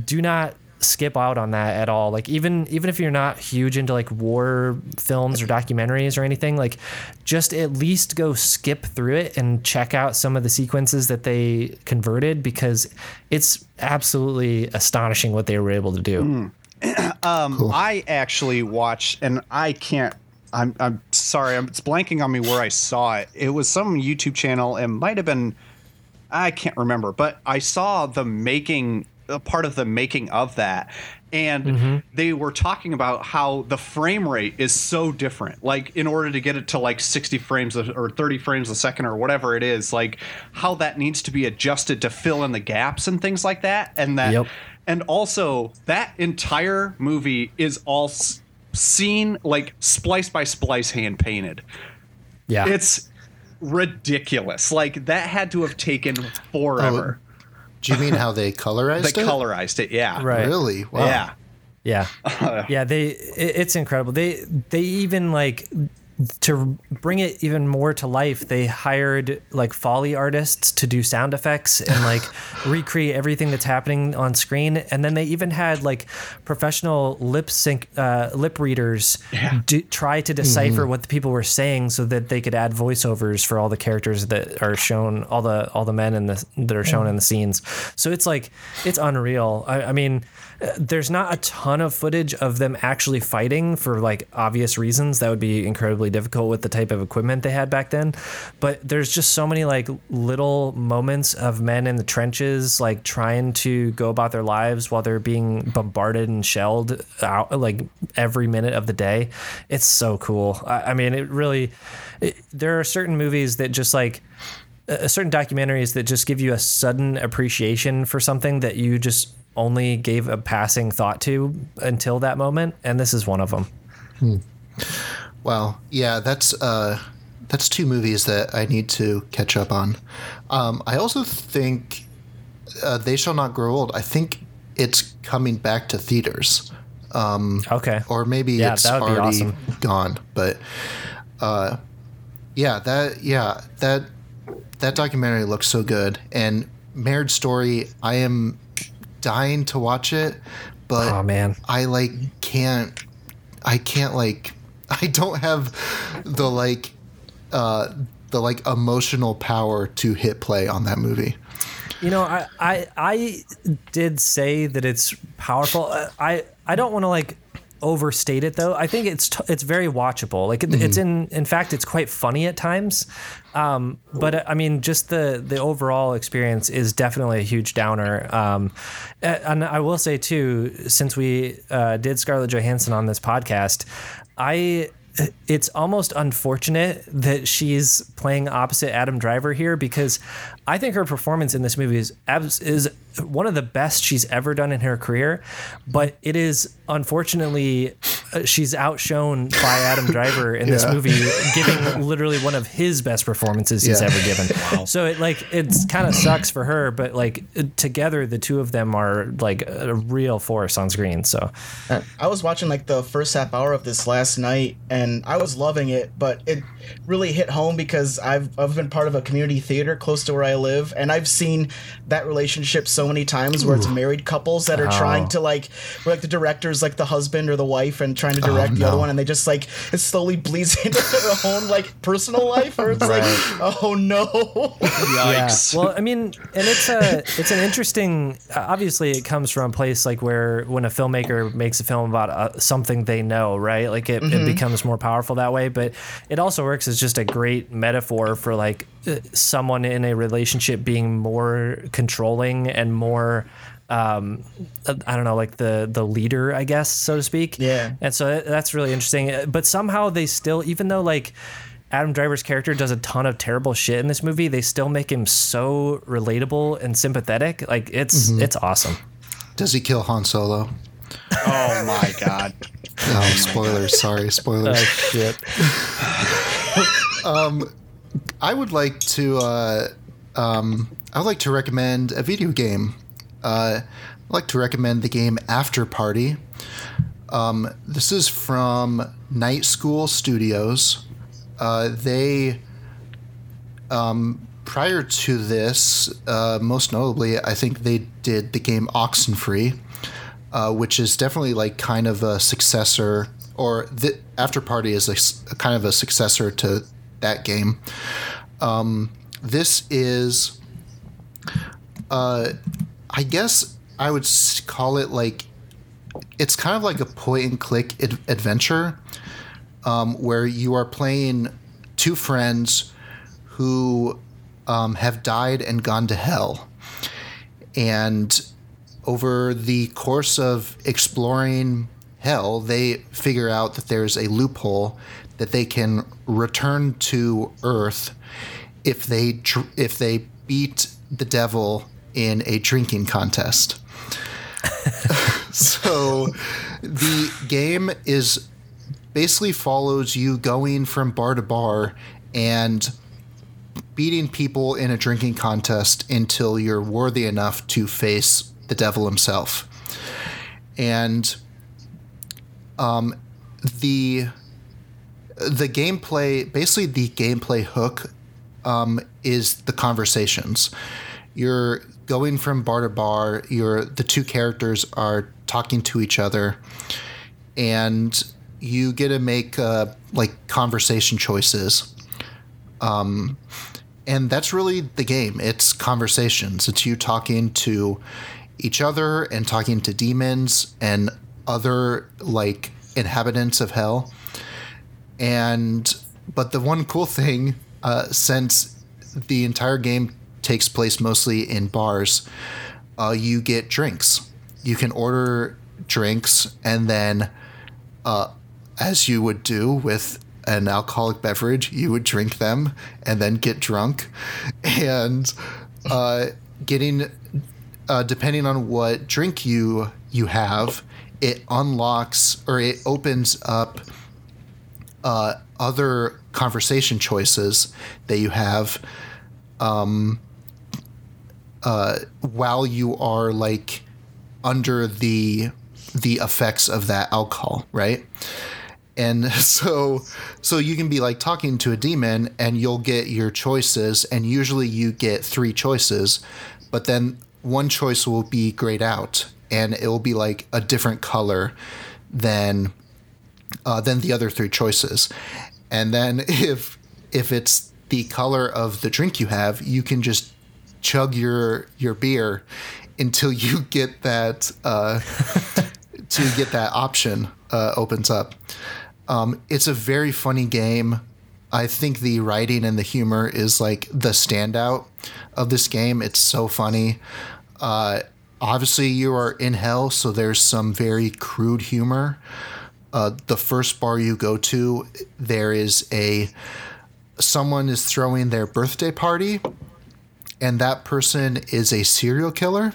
Speaker 2: do not skip out on that at all like even even if you're not huge into like war films or documentaries or anything like just at least go skip through it and check out some of the sequences that they converted because it's absolutely astonishing what they were able to do Um
Speaker 5: I actually watched, and I can't. I'm I'm sorry. I'm, it's blanking on me where I saw it. It was some YouTube channel. It might have been. I can't remember, but I saw the making, a part of the making of that, and mm-hmm. they were talking about how the frame rate is so different. Like in order to get it to like 60 frames or 30 frames a second or whatever it is, like how that needs to be adjusted to fill in the gaps and things like that, and that
Speaker 2: Yep.
Speaker 5: and also that entire movie is all seen like splice by splice hand painted.
Speaker 2: Yeah.
Speaker 5: It's ridiculous. Like that had to have taken oh, forever
Speaker 1: Do you mean how they colorized
Speaker 5: they
Speaker 1: it?
Speaker 5: They colorized it yeah
Speaker 2: Right.
Speaker 1: Really? Wow.
Speaker 5: yeah
Speaker 2: Yeah, yeah. They it, it's incredible. They they even like to bring it even more to life. They hired like foley artists to do sound effects and like recreate everything that's happening on screen. And then they even had like professional lip sync uh, lip readers do, try to decipher what the people were saying so that they could add voiceovers for all the characters that are shown, all the all the men in the that are shown in the scenes. So it's like it's unreal. I, I mean there's not a ton of footage of them actually fighting for like obvious reasons. That would be incredibly difficult with the type of equipment they had back then. But there's just so many like little moments of men in the trenches like trying to go about their lives while they're being bombarded and shelled out like every minute of the day. It's so cool. I, I mean it really it, there are certain movies that just like certain documentaries that just give you a sudden appreciation for something that you just only gave a passing thought to until that moment and this is one of them
Speaker 1: Well, yeah, that's uh, that's two movies that I need to catch up on. Um, I also think uh, They Shall Not Grow Old. I think it's coming back to theaters,
Speaker 2: okay
Speaker 1: or maybe
Speaker 2: Yeah,
Speaker 1: it's
Speaker 2: that would be
Speaker 1: already
Speaker 2: awesome.
Speaker 1: gone. But uh, yeah, that yeah that that documentary looks so good, and Marriage Story. I am dying to watch it, but
Speaker 2: Oh, man.
Speaker 1: I like can't. I can't like. I don't have the like, uh, the like emotional power to hit play on that movie.
Speaker 2: You know, I, I I did say that it's powerful. Uh, I I don't want to like overstate it though. I think it's t- it's very watchable. Like it, it's in in fact it's quite funny at times. Um, but I mean, just the the overall experience is definitely a huge downer. Um, and I will say too, since we uh, did Scarlett Johansson on this podcast, I it's almost unfortunate that she's playing opposite Adam Driver here because I think her performance in this movie is abs- is one of the best she's ever done in her career, but it is unfortunately uh, she's outshone by Adam Driver in this movie, giving literally one of his best performances he's
Speaker 1: Yeah.
Speaker 2: ever given. So it like it's kind of sucks for her, but like together the two of them are like a real force on screen. So
Speaker 4: I was watching like the first half hour of this last night, and I was loving it. But it really hit home because I've I've been part of a community theater close to where I live, and I've seen that relationship so many times where it's married couples that are trying to like, where like the director's like the husband or the wife and trying to direct the other one, and they just like it slowly bleeds into their own like personal life, or it's like, oh no.
Speaker 5: Yikes.
Speaker 2: Yeah. Well, I mean, and it's a it's an interesting. Obviously, it comes from a place like where when a filmmaker makes a film about uh, something they know, right? Like it, it becomes more powerful that way. But it also works as just a great metaphor for like uh, someone in a relationship being more controlling and more. Um, I don't know, like the the leader, I guess, so to speak.
Speaker 4: Yeah.
Speaker 2: And so that's really interesting. Uh, But somehow they still, even though like Adam Driver's character does a ton of terrible shit in this movie, they still make him so relatable and sympathetic. Like it's it's awesome.
Speaker 1: Does he kill Han Solo?
Speaker 5: oh my god.
Speaker 1: Oh, spoilers. Sorry, spoilers.
Speaker 2: shit.
Speaker 1: Um, I would like to. Uh, um, I would like to recommend a video game. Uh, I'd like to recommend the game Afterparty. Um, this is from Night School Studios. Uh, they, um, prior to this, uh, most notably, I think they did the game Oxenfree, uh, which is definitely like kind of a successor, or the Afterparty is a, a kind of a successor to that game. Um, this is, uh, I guess I would call it like it's kind of like a point and click ad- adventure um, where you are playing two friends who um, have died and gone to hell. And over the course of exploring hell, they figure out that there's a loophole that they can return to Earth if they dr- if they beat the devil in a drinking contest. so the game is basically follows you going from bar to bar and beating people in a drinking contest until you're worthy enough to face the devil himself. And um, the the gameplay, basically the gameplay hook, um, is the conversations. You're going from bar to bar. You're the two characters are talking to each other, and you get to make uh, like conversation choices. Um, and that's really the game. It's conversations. It's you talking to each other and talking to demons and other like inhabitants of hell. And but the one cool thing, uh, since the entire game takes place mostly in bars, uh, you get drinks. You can order drinks, and then, uh, as you would do with an alcoholic beverage, you would drink them and then get drunk, and uh, getting uh, depending on what drink you you have, it unlocks or it opens up uh, other conversation choices that you have um, uh, while you are like under the the effects of that alcohol, right? and so so you can be like talking to a demon and you'll get your choices and usually you get three choices but then one choice will be grayed out and it will be like a different color than uh, than the other three choices and then if if it's the color of the drink you have you can just chug your your beer until you get that uh, to get that option uh, opens up. Um, it's a very funny game. I think the writing and the humor is like the standout of this game. It's so funny. Uh, obviously, you are in hell, so there's some very crude humor. Uh, the first bar you go to, there is a someone is throwing their birthday party and that person is a serial killer.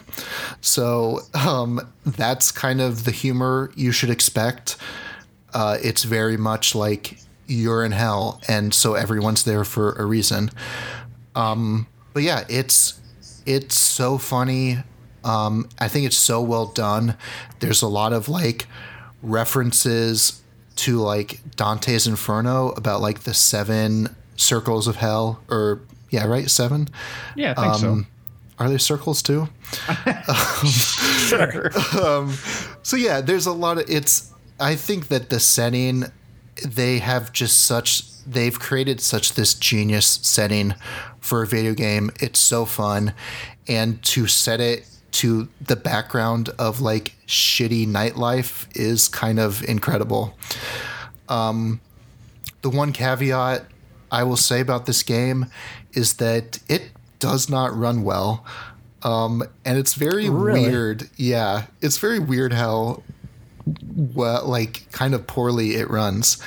Speaker 1: So um, that's kind of the humor you should expect. Uh, it's very much like you're in hell, and so everyone's there for a reason. Um, but yeah, it's it's so funny. Um, I think it's so well done. There's a lot of like references to like Dante's Inferno about like the seven circles of hell or yeah, right? Seven.
Speaker 3: Yeah, I think um,
Speaker 1: so. Are there circles too?
Speaker 2: sure.
Speaker 1: Um, so yeah, there's a lot of it's. I think that the setting they have just such they've created such this genius setting for a video game. It's so fun, and to set it to the background of like shitty nightlife is kind of incredible. Um, the one caveat I will say about this game is that it does not run well. Um, and it's very really? weird. Yeah, it's very weird how well, like, kind of poorly it runs.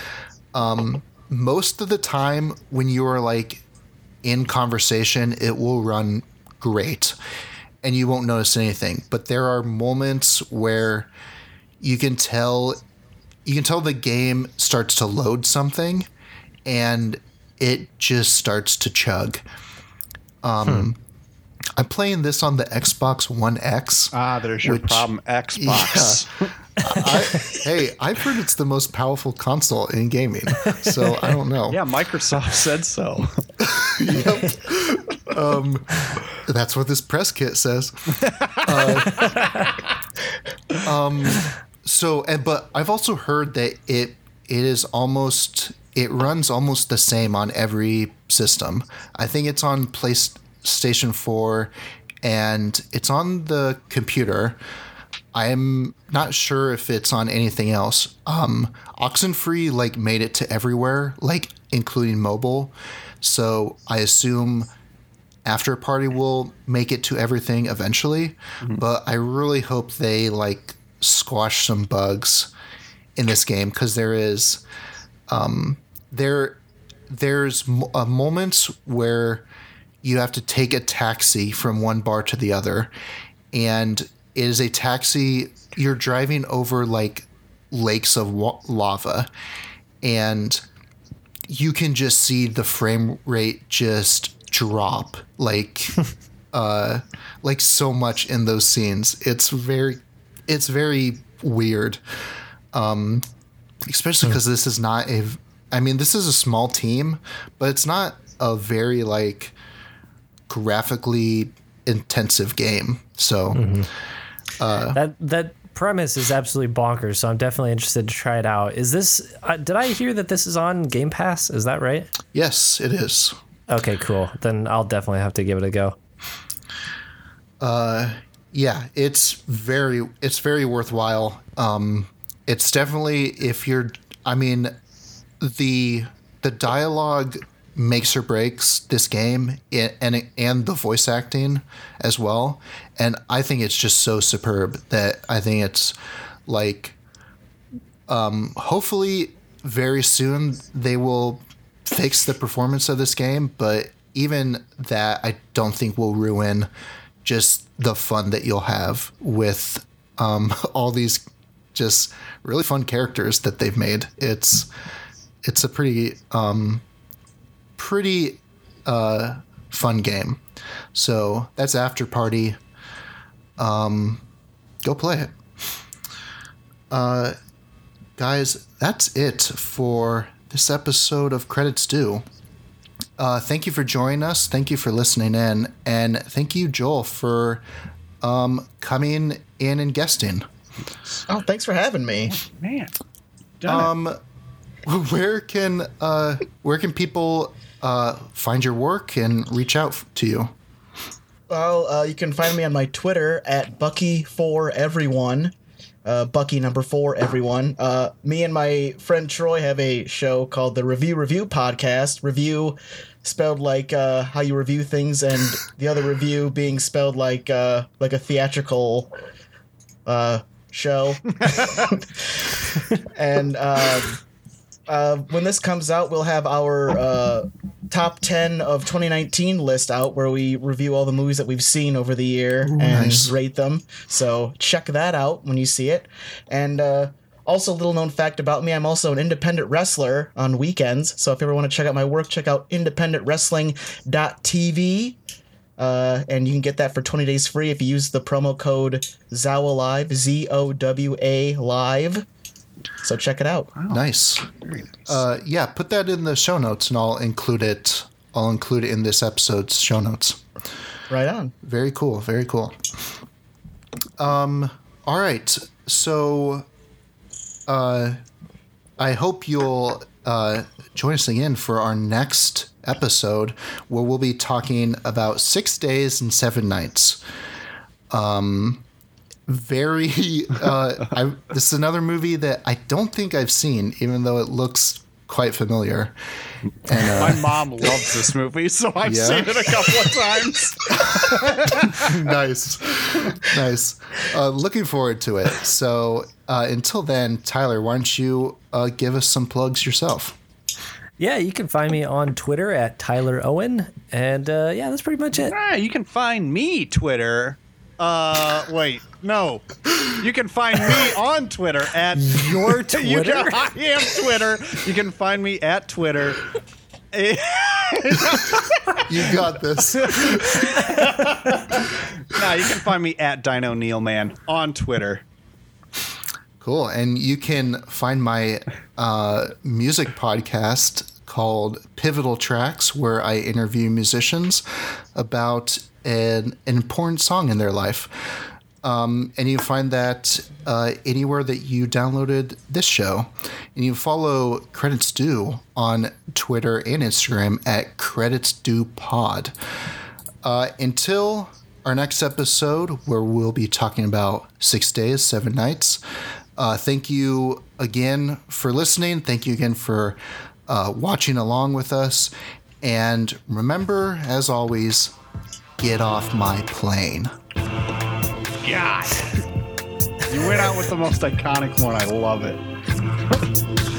Speaker 1: Um, most of the time, when you are like in conversation, it will run great, and you won't notice anything. But there are moments where you can tell, you can tell the game starts to load something, and it just starts to chug. Um, hmm. I'm playing this on the Xbox One X.
Speaker 5: Ah, there's your which, problem, Xbox.
Speaker 1: Yeah, I, hey, I've heard it's the most powerful console in gaming, so I don't know.
Speaker 5: Yeah, Microsoft said so.
Speaker 1: yep. Um, that's what this press kit says. Uh, um, so, and, but I've also heard that it it is almost it runs almost the same on every system. I think it's on PlayStation 4 and it's on the computer. I'm not sure if it's on anything else. Um, Oxenfree like made it to everywhere, like including mobile. So I assume Afterparty will make it to everything eventually. Mm-hmm. But I really hope they like squash some bugs in this game because there is um, there there's uh, moments where you have to take a taxi from one bar to the other and it is a taxi you're driving over like lakes of wa- lava and you can just see the frame rate just drop like uh like so much in those scenes it's very it's very weird um especially because hmm. this is not a I mean, this is a small team, but it's not a very like graphically intensive game. So mm-hmm.
Speaker 2: uh, that that premise is absolutely bonkers. So I'm definitely interested to try it out. Is this? Uh, did I hear that this is on Game Pass? Is that right?
Speaker 1: Yes, it is.
Speaker 2: Okay, cool. Then I'll definitely have to give it a go.
Speaker 1: Uh, yeah, it's very it's very worthwhile. Um, it's definitely if you're. I mean, the the dialogue makes or breaks this game and and the voice acting as well. And i think it's just so superb that i think it's like um, hopefully very soon they will fix the performance of this game but even that i don't think will ruin just the fun that you'll have with um, all these just really fun characters that they've made. It's it's a pretty um, pretty uh, fun game. So that's Afterparty. Um, go play it. Uh, guys, that's it for this episode of Credits Due. Uh, thank you for joining us. Thank you for listening in. And thank you, Joel, for um, coming in and guesting.
Speaker 4: Oh, thanks for having me.
Speaker 5: Man. Done it.
Speaker 1: Where can uh, where can people uh, find your work and reach out to you?
Speaker 4: Well, uh, you can find me on my Twitter at Bucky for everyone. Uh, Bucky number four, everyone. Uh, me and my friend Troy have a show called the Review Revue Podcast. Review spelled like uh, how you review things, and the other review being spelled like uh, like a theatrical uh, show. and um, uh, when this comes out, we'll have our uh, top 10 of 2019 list out where we review all the movies that we've seen over the year and
Speaker 1: nice.
Speaker 4: rate them. So check that out when you see it. And uh, also, a little known fact about me I'm also an independent wrestler on weekends. So if you ever want to check out my work, check out independentwrestling.tv. Uh, and you can get that for 20 days free if you use the promo code ZOWA Live, Z O W A Live. So check it out.
Speaker 1: Nice. Uh, yeah, put that in the show notes, and I'll include it. I'll include it in this episode's show notes.
Speaker 4: Right on.
Speaker 1: Very cool. Very cool. Um. All right. So, uh, I hope you'll uh, join us again for our next episode, where we'll be talking about six days and seven nights. Um. Very. Uh, I, this is another movie that I don't think I've seen, even though it looks quite familiar. And uh,
Speaker 5: My mom loves this movie, so I've
Speaker 1: Yeah?
Speaker 5: seen it a couple of times.
Speaker 1: nice, nice. Uh, looking forward to it. So uh, until then, Tyler, why don't you uh, give us some plugs yourself?
Speaker 2: Yeah, you can find me on Twitter at Tyler Owen. And uh, yeah, that's pretty much it.
Speaker 5: Ah, you can find me Twitter. Uh, wait, no. You can find me on Twitter at
Speaker 2: Your
Speaker 5: You
Speaker 2: Twitter?
Speaker 5: can, I am Twitter. You can find me at Twitter.
Speaker 1: You got this.
Speaker 5: Nah, you can find me at Dino Neil Man on Twitter.
Speaker 1: Cool. And you can find my uh, music podcast called Pivotal Tracks, where I interview musicians about an, an important song in their life. Um, and you find that uh, anywhere that you downloaded this show. And you follow Credits Due on Twitter and Instagram at Credits Due Pod. Uh, until our next episode, where we'll be talking about six days, seven nights. Uh, thank you again for listening. Thank you again for uh, watching along with us. And remember, as always, get off my plane.
Speaker 5: God. You went out with the most iconic one. I love it.